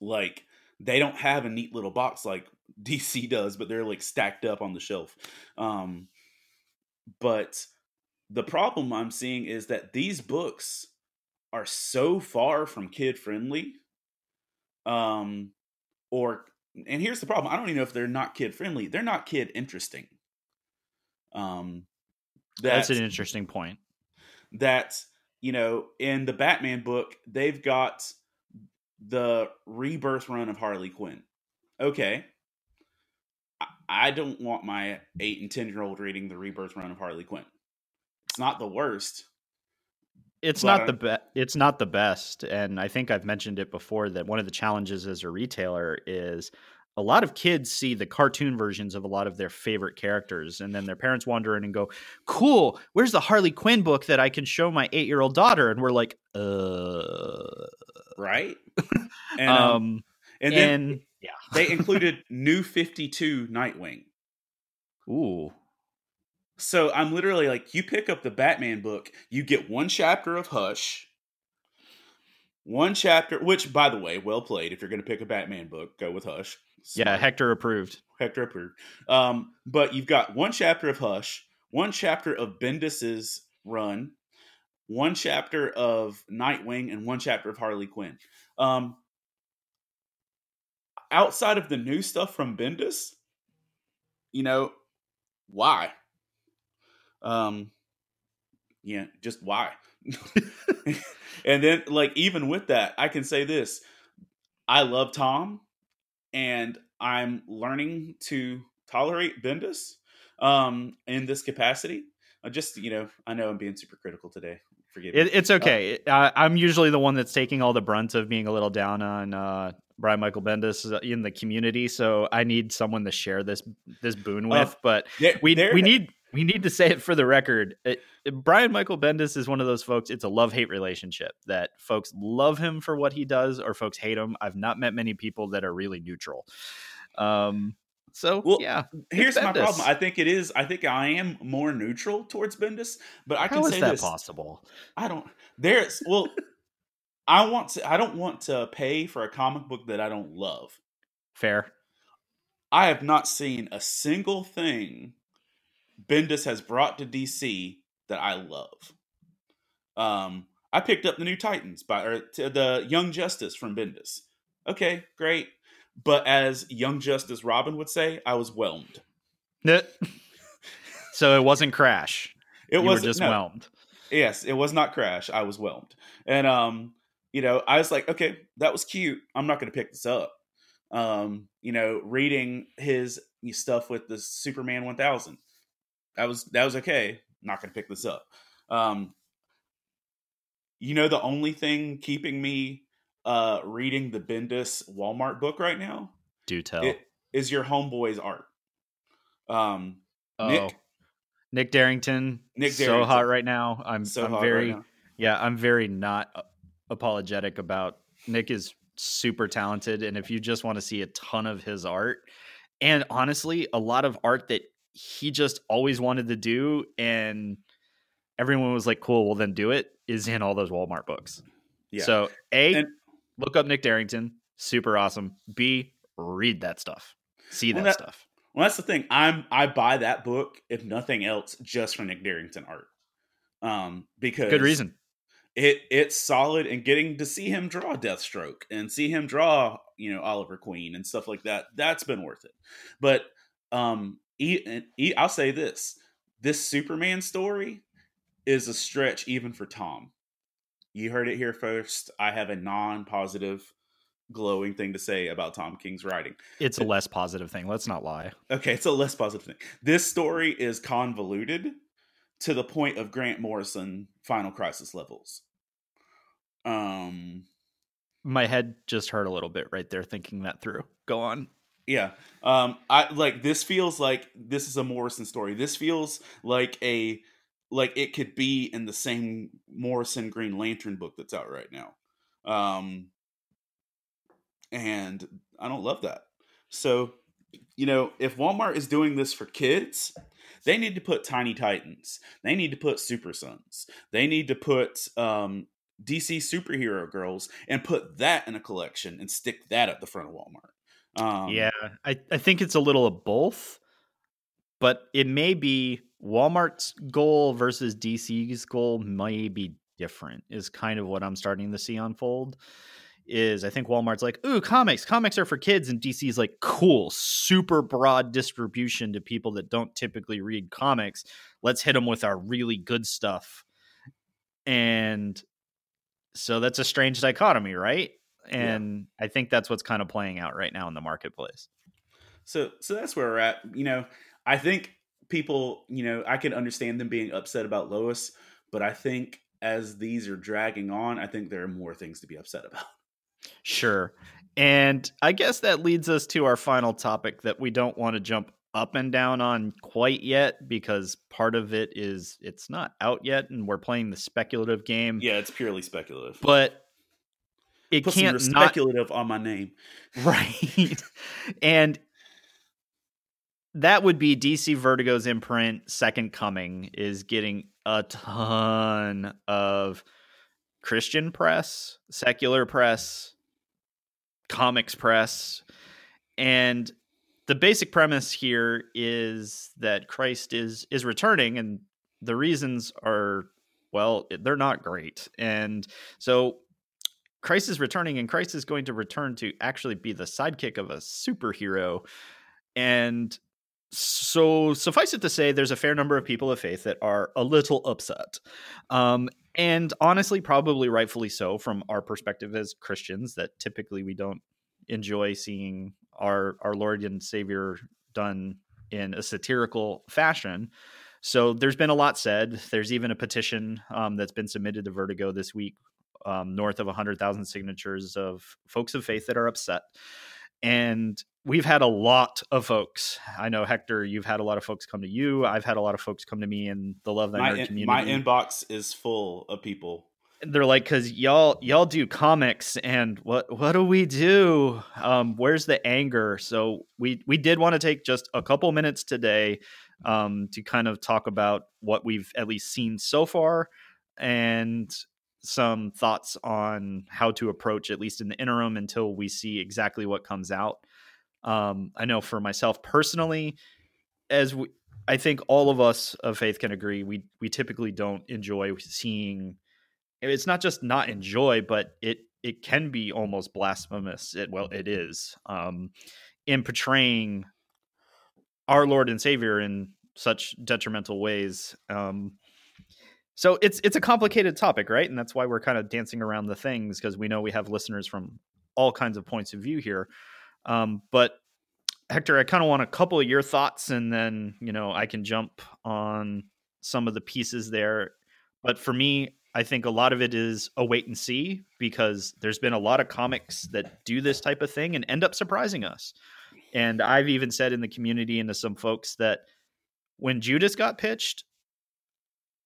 like they don't have a neat little box like DC does, but they're like stacked up on the shelf. Um, but the problem I'm seeing is that these books are so far from kid friendly. Um, or and here's the problem: I don't even know if they're not kid friendly. They're not kid interesting. Um, that's an interesting point. That you know, in the Batman book, they've got the rebirth run of Harley Quinn. Okay. I don't want my eight and ten year old reading the rebirth run of Harley Quinn. It's not the worst. It's not the best. It's not the best, and I think I've mentioned it before that one of the challenges as a retailer is a lot of kids see the cartoon versions of a lot of their favorite characters, and then their parents wander in and go, "Cool, where's the Harley Quinn book that I can show my eight year old daughter?" And we're like, "Uh, right." and um, um and then and, yeah, they included New Fifty Two Nightwing. Ooh. So I'm literally like, you pick up the Batman book, you get one chapter of Hush, one chapter, which, by the way, well played. If you're going to pick a Batman book, go with Hush. Smart. Yeah, Hector approved. Hector approved. Um, but you've got one chapter of Hush, one chapter of Bendis's run, one chapter of Nightwing, and one chapter of Harley Quinn. Um, outside of the new stuff from Bendis, you know, why? Um, yeah, just why? and then, like, even with that, I can say this: I love Tom. And I'm learning to tolerate Bendis um, in this capacity. Uh, just you know, I know I'm being super critical today. Forgive me. It, it's okay. Uh, I'm usually the one that's taking all the brunt of being a little down on uh, Brian Michael Bendis uh, in the community, so I need someone to share this this boon with. Oh, but There- we there- we need we need to say it for the record. It, Brian Michael Bendis is one of those folks. It's a love hate relationship that folks love him for what he does, or folks hate him. I've not met many people that are really neutral. Um. So Well, yeah, Here's my problem. I think it is. I think I am more neutral towards Bendis, but I can how is say that this. possible? I don't. There's well, I want to. I don't want to pay for a comic book that I don't love. Fair. I have not seen a single thing Bendis has brought to DC that I love. Um, I picked up the new Titans by or the Young Justice from Bendis. Okay, great. But as Young Justice Robin would say, I was whelmed. So it wasn't Crash. It was just no, whelmed. Yes, it was not Crash. I was whelmed. And um, you know, I was like, okay, that was cute. I'm not going to pick this up. Um, you know, reading his stuff with the Superman 1000. That was that was okay. Not going to pick this up. Um, you know, the only thing keeping me uh reading the Bendis Walmart book right now Do tell. it, is your homeboy's art. Um, oh, Nick- Nick Derington. Nick so hot right now. I'm so I'm hot very right now. yeah. I'm very not apologetic about Nick is super talented, and if you just want to see a ton of his art, and honestly, a lot of art that he just always wanted to do, and everyone was like, "Cool, well then do it," is in all those Walmart books. Yeah. So a And- look up Nick Derington, super awesome. B read that stuff, see that, that- stuff. Well, that's the thing. I'm I buy that book if nothing else just for Nick Derington art. Um, because Good reason. It it's solid, and getting to see him draw Deathstroke and see him draw you know Oliver Queen and stuff like that. That's been worth it. But um, e- I'll say this: this Superman story is a stretch even for Tom. You heard it here first. I have a non-positive, glowing thing to say about Tom King's writing. It's a less positive thing. Let's not lie. Okay, it's a less positive thing. This story is convoluted to the point of Grant Morrison Final Crisis levels. Um, My head just hurt a little bit right there thinking that through. Go on. Yeah. Um, I like this feels like this is a Morrison story. This feels like a like it could be in the same Morrison Green Lantern book that's out right now. Um, and I don't love that. So, you know, if Walmart is doing this for kids, they need to put Tiny Titans. They need to put Super Sons. They need to put um, DC Superhero Girls and put that in a collection and stick that at the front of Walmart. Um, yeah, I, I think it's a little of both, but it may be Walmart's goal versus DC's goal may be different, is kind of what I'm starting to see unfold. Is I think Walmart's like, ooh, comics, comics are for kids, and DC's like, cool, super broad distribution to people that don't typically read comics. Let's hit them with our really good stuff. And so that's a strange dichotomy, right? And I think that's what's kind of playing out right now in the marketplace. So so that's where we're at. You know, I think people, you know, I can understand them being upset about Lois, but I think as these are dragging on, I think there are more things to be upset about. Sure. And I guess that leads us to our final topic that we don't want to jump up and down on quite yet because part of it is it's not out yet and we're playing the speculative game. Yeah, it's purely speculative. But it Put can't not speculative on my name. right. and that would be DC Vertigo's imprint Second Coming is getting a ton of Christian press, secular press, comics press, and the basic premise here is that Christ is is returning and the reasons are well, they're not great. And so Christ is returning, and Christ is going to return to actually be the sidekick of a superhero. And so, suffice it to say, there's a fair number of people of faith that are a little upset. Um, and honestly, probably rightfully so from our perspective as Christians, that typically we don't enjoy seeing our our Lord and Savior done in a satirical fashion. So there's been a lot said. There's even a petition um, that's been submitted to Vertigo this week, um, north of 100,000 signatures of folks of faith that are upset. And we've had a lot of folks. I know Hector, you've had a lot of folks come to you. I've had a lot of folks come to me in the Love Thy my, Nerd in, community. my inbox is full of people. They're like, because y'all y'all do comics, and what what do we do? Um, where's the anger? So we we did want to take just a couple minutes today um, to kind of talk about what we've at least seen so far and some thoughts on how to approach at least in the interim until we see exactly what comes out um, i know for myself personally as we, i think all of us of faith can agree we we typically don't enjoy seeing it's not just not enjoy but it it can be almost blasphemous it well it is um in portraying our Lord and Savior in such detrimental ways. Um, so it's it's a complicated topic, right? And that's why we're kind of dancing around the things because we know we have listeners from all kinds of points of view here. Um, but Hector, I kind of want a couple of your thoughts, and then you know I can jump on some of the pieces there. But for me, I think a lot of it is a wait and see because there's been a lot of comics that do this type of thing and end up surprising us. And I've even said in the community and to some folks that when Judas got pitched,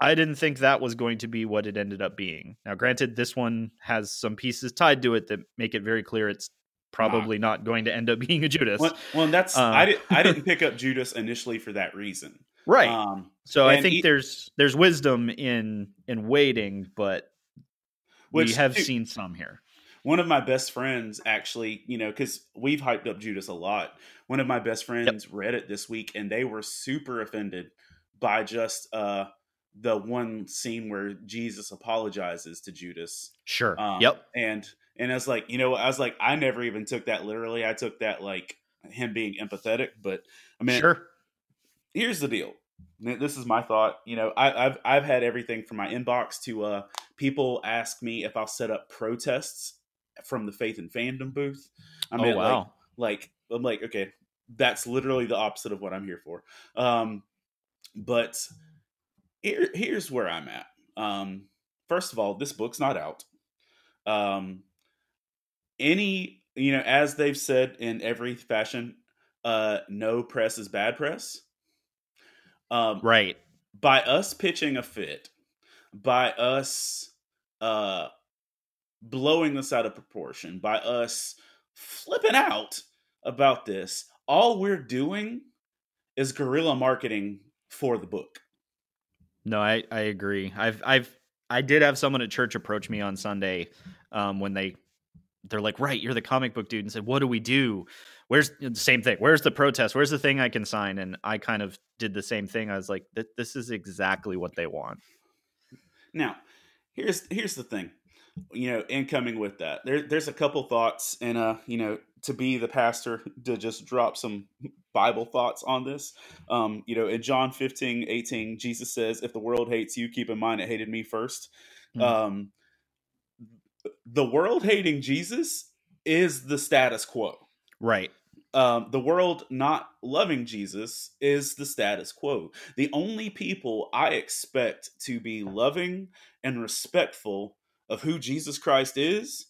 I didn't think that was going to be what it ended up being. Now, granted, this one has some pieces tied to it that make it very clear it's probably not, not going to end up being a Judas. Well, well that's um, I didn't I didn't pick up Judas initially for that reason. Right. Um, so I think he, there's there's wisdom in in waiting, but we have seen some here one of my best friends actually, you know, because we've hyped up Judas a lot. One of my best friends yep. read it this week, and they were super offended by just uh the one scene where Jesus apologizes to Judas. Sure. Um, yep. And and I was like, you know, I was like, I never even took that literally. I took that like him being empathetic. But I mean, sure. Here's the deal. This is my thought. You know, I, have I've had everything from my inbox to uh, people ask me if I'll set up protests from the Faith and Fandom booth. I mean, oh, wow. like, like I'm like, okay, that's literally the opposite of what I'm here for. Um, but here, here's where I'm at. Um, first of all, this book's not out. Um, any, you know, as they've said in every fashion, uh, no press is bad press. Um, right. By us pitching a fit, by us uh blowing this out of proportion, by us flipping out about this, all we're doing is guerrilla marketing for the book. No, I, I agree. I've I've I did have someone at church approach me on Sunday um, when they they're like, right, you're the comic book dude, and said, what do we do? Where's the same thing? Where's the protest? Where's the thing I can sign? And I kind of did the same thing. I was like, this is exactly what they want. Now, here's here's the thing you know, incoming with that. There, there's a couple thoughts, and uh, you know, to be the pastor to just drop some Bible thoughts on this. Um, you know, in John 15, 18, Jesus says, "If the world hates you, keep in mind it hated me 1st mm-hmm. Um, the world hating Jesus is the status quo, right? Um, the world not loving Jesus is the status quo. The only people I expect to be loving and respectful of who Jesus Christ is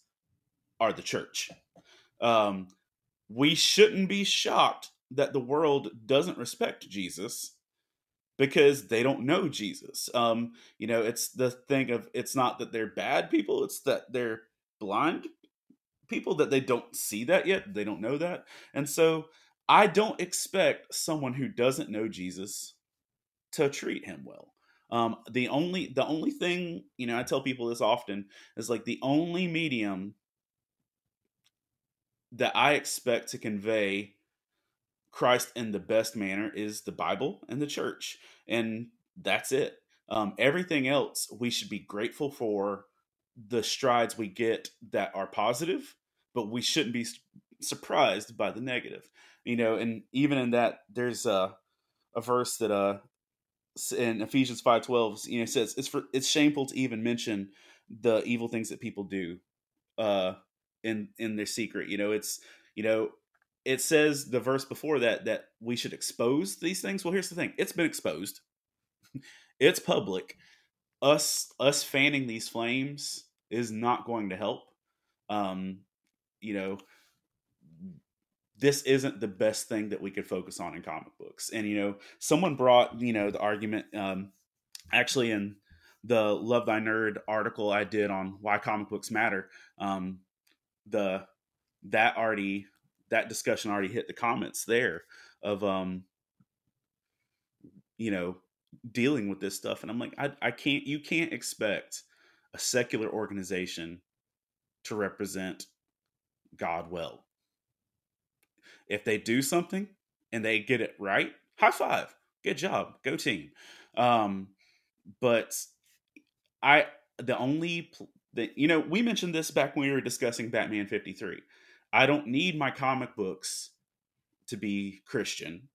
are the church. Um, we shouldn't be shocked that the world doesn't respect Jesus because they don't know Jesus. Um, you know, it's the thing of it's not that they're bad people, it's that they're blind people that they don't see that yet, they don't know that. And so I don't expect someone who doesn't know Jesus to treat him well. Um, the only the only thing you know, I tell people this often is like the only medium that I expect to convey Christ in the best manner is the Bible and the church, and that's it. Um, everything else we should be grateful for the strides we get that are positive, but we shouldn't be surprised by the negative. You know, and even in that, there's a a verse that uh in Ephesians five twelve, you know, says it's for it's shameful to even mention the evil things that people do. Uh, in in their secret. You know, it's you know, it says the verse before that that we should expose these things. Well, here's the thing: it's been exposed. it's public. Us us fanning these flames is not going to help. Um, you know, this isn't the best thing that we could focus on in comic books. And you know, someone brought you know the argument um, actually in the Love Thy Nerd article I did on why comic books matter. Um, the that already that discussion already hit the comments there of um you know dealing with this stuff. And i'm like i, I can't you can't expect a secular organization to represent god well. If they do something and they get it right high five good job go team. Um but i the only that you know we mentioned this back when we were discussing batman 53 I don't need my comic books to be Christian.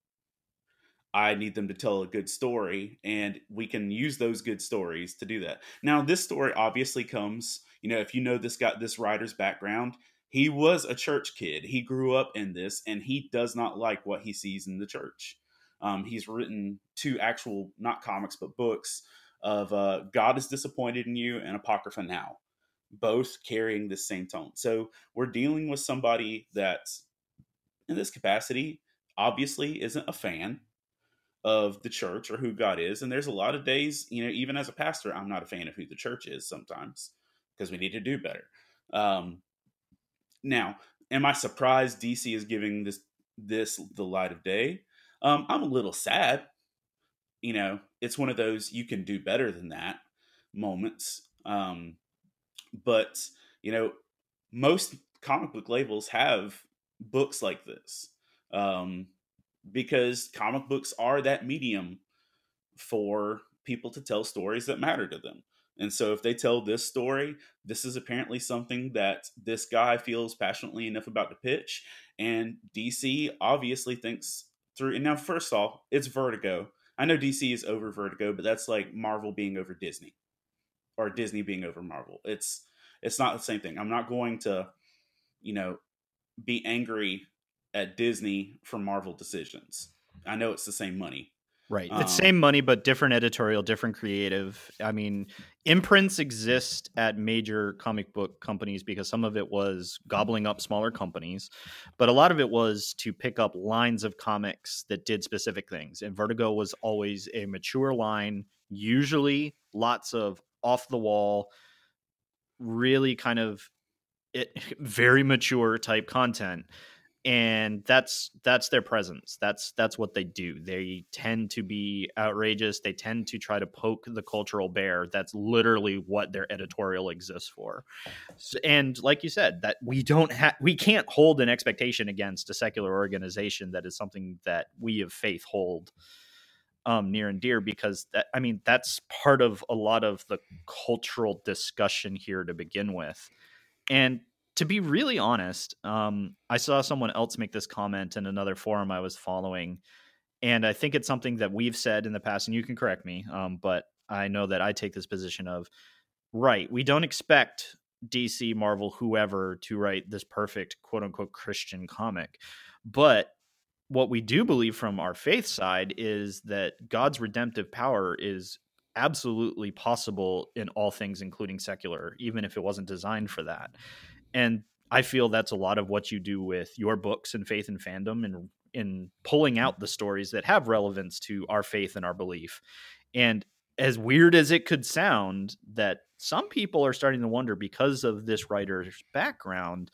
I need them to tell a good story, and we can use those good stories to do that. Now, this story obviously comes, you know, if you know this got this writer's background, he was a church kid. He grew up in this, and he does not like what he sees in the church. Um, he's written two actual, not comics, but books of uh, God is disappointed in you and Apocrypha Now both carrying the same tone. So we're dealing with somebody that, in this capacity, obviously isn't a fan of the church or who God is. And there's a lot of days, you know, even as a pastor, I'm not a fan of who the church is sometimes because we need to do better. Um, now, am I surprised DC is giving this this the light of day? Um, I'm a little sad. You know, it's one of those you can do better than that moments. Um, but you know most comic book labels have books like this um, because comic books are that medium for people to tell stories that matter to them. And so if they tell this story this is apparently something that this guy feels passionately enough about to pitch and dc obviously thinks through and now first off it's vertigo. I know dc is over vertigo but that's like marvel being over disney or Disney being over Marvel. It's it's not the same thing. I'm not going to, you know, be angry at Disney for Marvel decisions. I know it's the same money. Right. Um, it's same money, but different editorial, different creative. I mean, imprints exist at major comic book companies because some of it was gobbling up smaller companies, but a lot of it was to pick up lines of comics that did specific things. And Vertigo was always a mature line, usually lots of off the wall, really kind of it very mature type content and that's that's their presence. That's that's what they do. They tend to be outrageous. They tend to try to poke the cultural bear. That's literally what their editorial exists for. And like you said that we don't have we can't hold an expectation against a secular organization that is something that we of faith hold um, near and dear because that I mean that's part of a lot of the cultural discussion here to begin with. And to be really honest, um, I saw someone else make this comment in another forum I was following, and I think it's something that we've said in the past, and you can correct me, um, but I know that I take this position of right. We don't expect DC, Marvel, whoever to write this perfect quote unquote Christian comic, but what we do believe from our faith side is that God's redemptive power is absolutely possible in all things, including secular, even if it wasn't designed for that. And I feel that's a lot of what you do with your books and faith and fandom and in pulling out the stories that have relevance to our faith and our belief. And as weird as it could sound, that some people are starting to wonder because of this writer's background,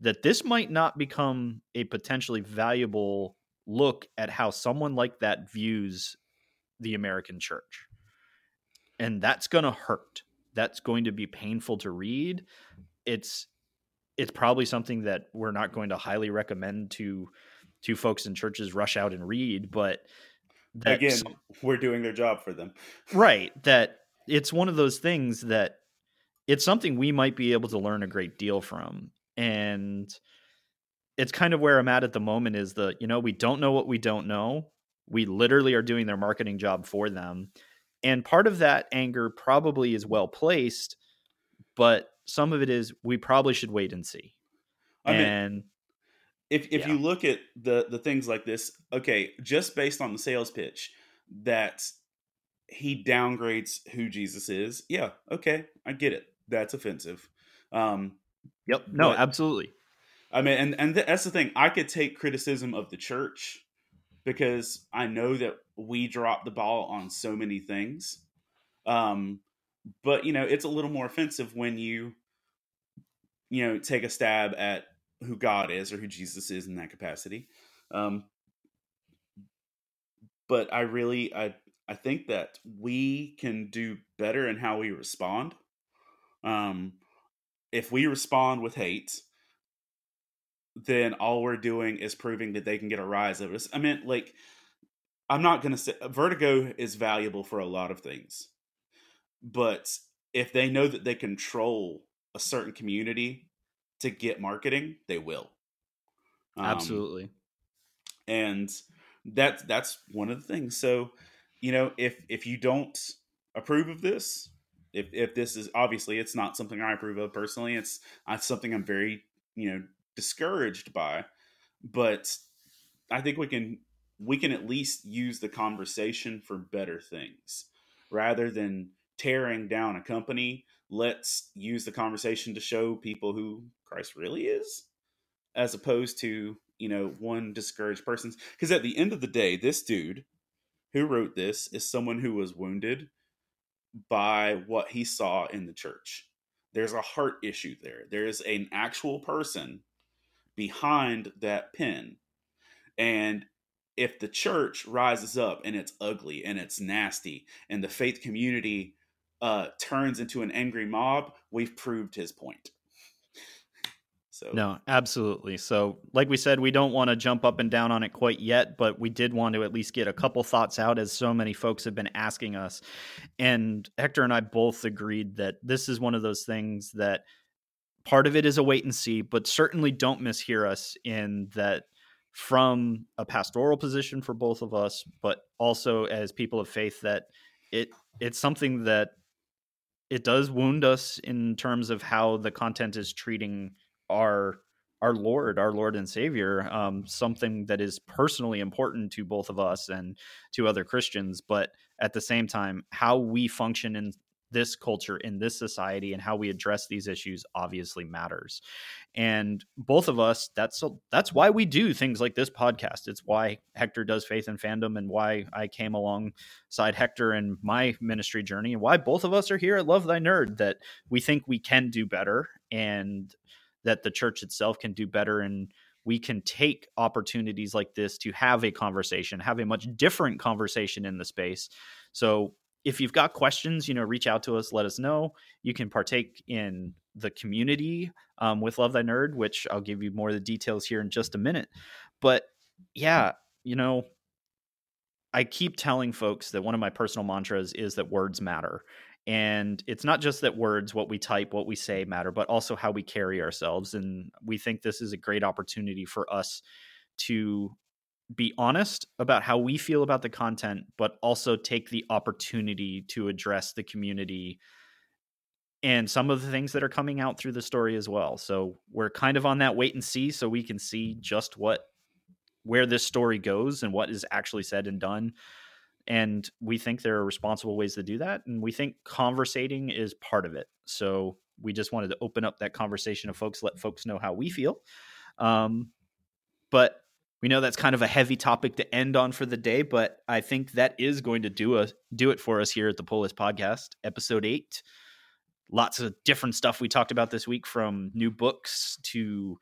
that this might not become a potentially valuable look at how someone like that views the American church. And that's going to hurt. That's going to be painful to read. It's it's probably something that we're not going to highly recommend to to folks in churches rush out and read, but again, we're doing their job for them. Right, that it's one of those things that it's something we might be able to learn a great deal from and it's kind of where I'm at at the moment is the you know we don't know what we don't know. We literally are doing their marketing job for them. And part of that anger probably is well placed, but some of it is we probably should wait and see. I mean, and if if Yeah. you look at the the things like this, okay, just based on the sales pitch that he downgrades who Jesus is, yeah, okay, I get it. That's offensive. Um, yep, no, but- absolutely. I mean, and and th- that's the thing. I could take criticism of the church because I know that we drop the ball on so many things. Um, but you know, it's a little more offensive when you, you know, take a stab at who God is or who Jesus is in that capacity. Um, but I really, I, I think that we can do better in how we respond. Um, if we respond with hate, then all we're doing is proving that they can get a rise of us. I mean, like, I'm not going to say Vertigo is valuable for a lot of things, but if they know that they control a certain community to get marketing, they will. Um, absolutely. and that's that's one of the things. So, you know, if if you don't approve of this, if if this is obviously it's not something I approve of personally, it's uh, something I'm very you know discouraged by, but I think we can we can at least use the conversation for better things rather than tearing down a company. Let's use the conversation to show people who Christ really is, as opposed to you know one discouraged person. Because at the end of the day, this dude who wrote this is someone who was wounded by what he saw in the church. There's a heart issue there. There's an actual person behind that pen. And if the church rises up and it's ugly and it's nasty and the faith community uh, turns into an angry mob, we've proved his point. So No, absolutely. So, like we said, we don't want to jump up and down on it quite yet, but we did want to at least get a couple thoughts out as so many folks have been asking us. And Hector and I both agreed that this is one of those things that part of it is a wait and see, but certainly don't mishear us in that from a pastoral position for both of us, but also as people of faith that it it's something that it does wound us in terms of how the content is treating our our Lord, our Lord and Savior, um, something that is personally important to both of us and to other Christians. But at the same time, how we function in this culture, in this society, and how we address these issues obviously matters. And both of us, that's that's why we do things like this podcast. It's why Hector does Faith and Fandom, and why I came alongside Hector in my ministry journey, and why both of us are here at Love Thy Nerd. That we think we can do better, and that the church itself can do better and we can take opportunities like this to have a conversation have a much different conversation in the space. So if you've got questions you know reach out to us let us know. You can partake in the community um, with love thy nerd which i'll give you more of the details here in just a minute. But yeah you know i keep telling folks that one of my personal mantras is that words matter and it's not just that words, what we type, what we say matter, but also how we carry ourselves. And we think this is a great opportunity for us to be honest about how we feel about the content, but also take the opportunity to address the community and some of the things that are coming out through the story as well. So we're kind of on that wait and see so we can see just what where this story goes and what is actually said and done and we think there are responsible ways to do that and we think conversating is part of it. So we just wanted to open up that conversation of folks let folks know how we feel. Um, but we know that's kind of a heavy topic to end on for the day but i think that is going to do us do it for us here at the Pull List podcast episode 8 lots of different stuff we talked about this week from new books to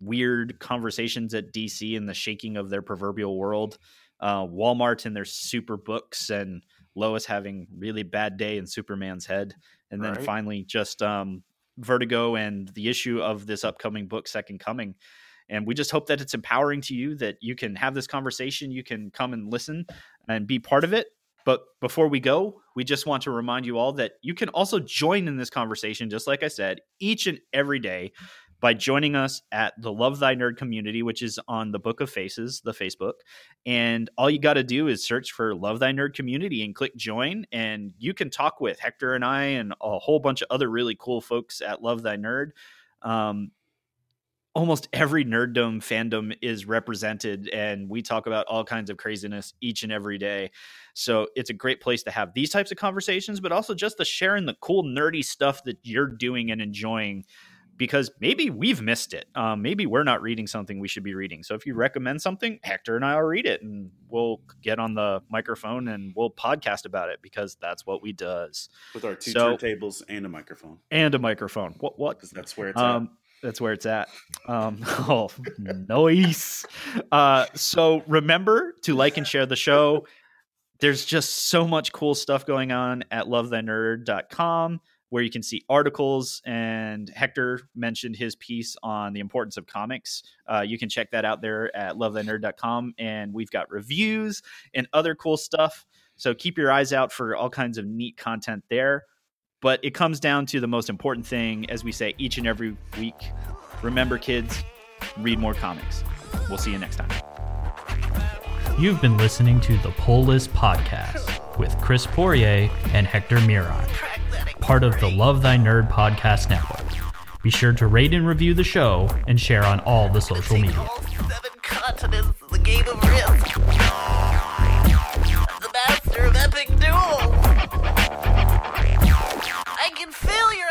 weird conversations at dc and the shaking of their proverbial world uh, Walmart and their super books, and Lois having really bad day in Superman's head, and then Right. finally just um, Vertigo and the issue of this upcoming book, Second Coming. And we just hope that it's empowering to you that you can have this conversation, you can come and listen and be part of it. But before we go, we just want to remind you all that you can also join in this conversation, just like I said, each and every day by joining us at the Love Thy Nerd community, which is on the Book of Faces, the Facebook. And all you got to do is search for Love Thy Nerd community and click join. And you can talk with Hector and I and a whole bunch of other really cool folks at Love Thy Nerd. Um, almost every nerddom fandom is represented and we talk about all kinds of craziness each and every day so it's a great place to have these types of conversations but also just the sharing the cool nerdy stuff that you're doing and enjoying because maybe we've missed it. Um, maybe we're not reading something we should be reading. So if you recommend something hector and i'll read it and we'll get on the microphone and we'll podcast about it because that's what we does. With our two So- turntables and a microphone. And a microphone. What what? Because that's where it's um, that's where it's at. Um, oh, nice. Uh, so remember to like and share the show. There's just so much cool stuff going on at lovethynerd.com where you can see articles. And Hector mentioned his piece on the importance of comics. Uh, you can check that out there at lovethynerd.com. And we've got reviews and other cool stuff. So keep your eyes out for all kinds of neat content there. But it comes down to the most important thing, as we say each and every week. Remember, kids, read more comics. We'll see you next time. You've been listening to the Pull List Podcast with Chris Poirier and Hector Miron, part of the Love Thy Nerd Podcast Network. Be sure to rate and review the show and share on all the social media. I can fail your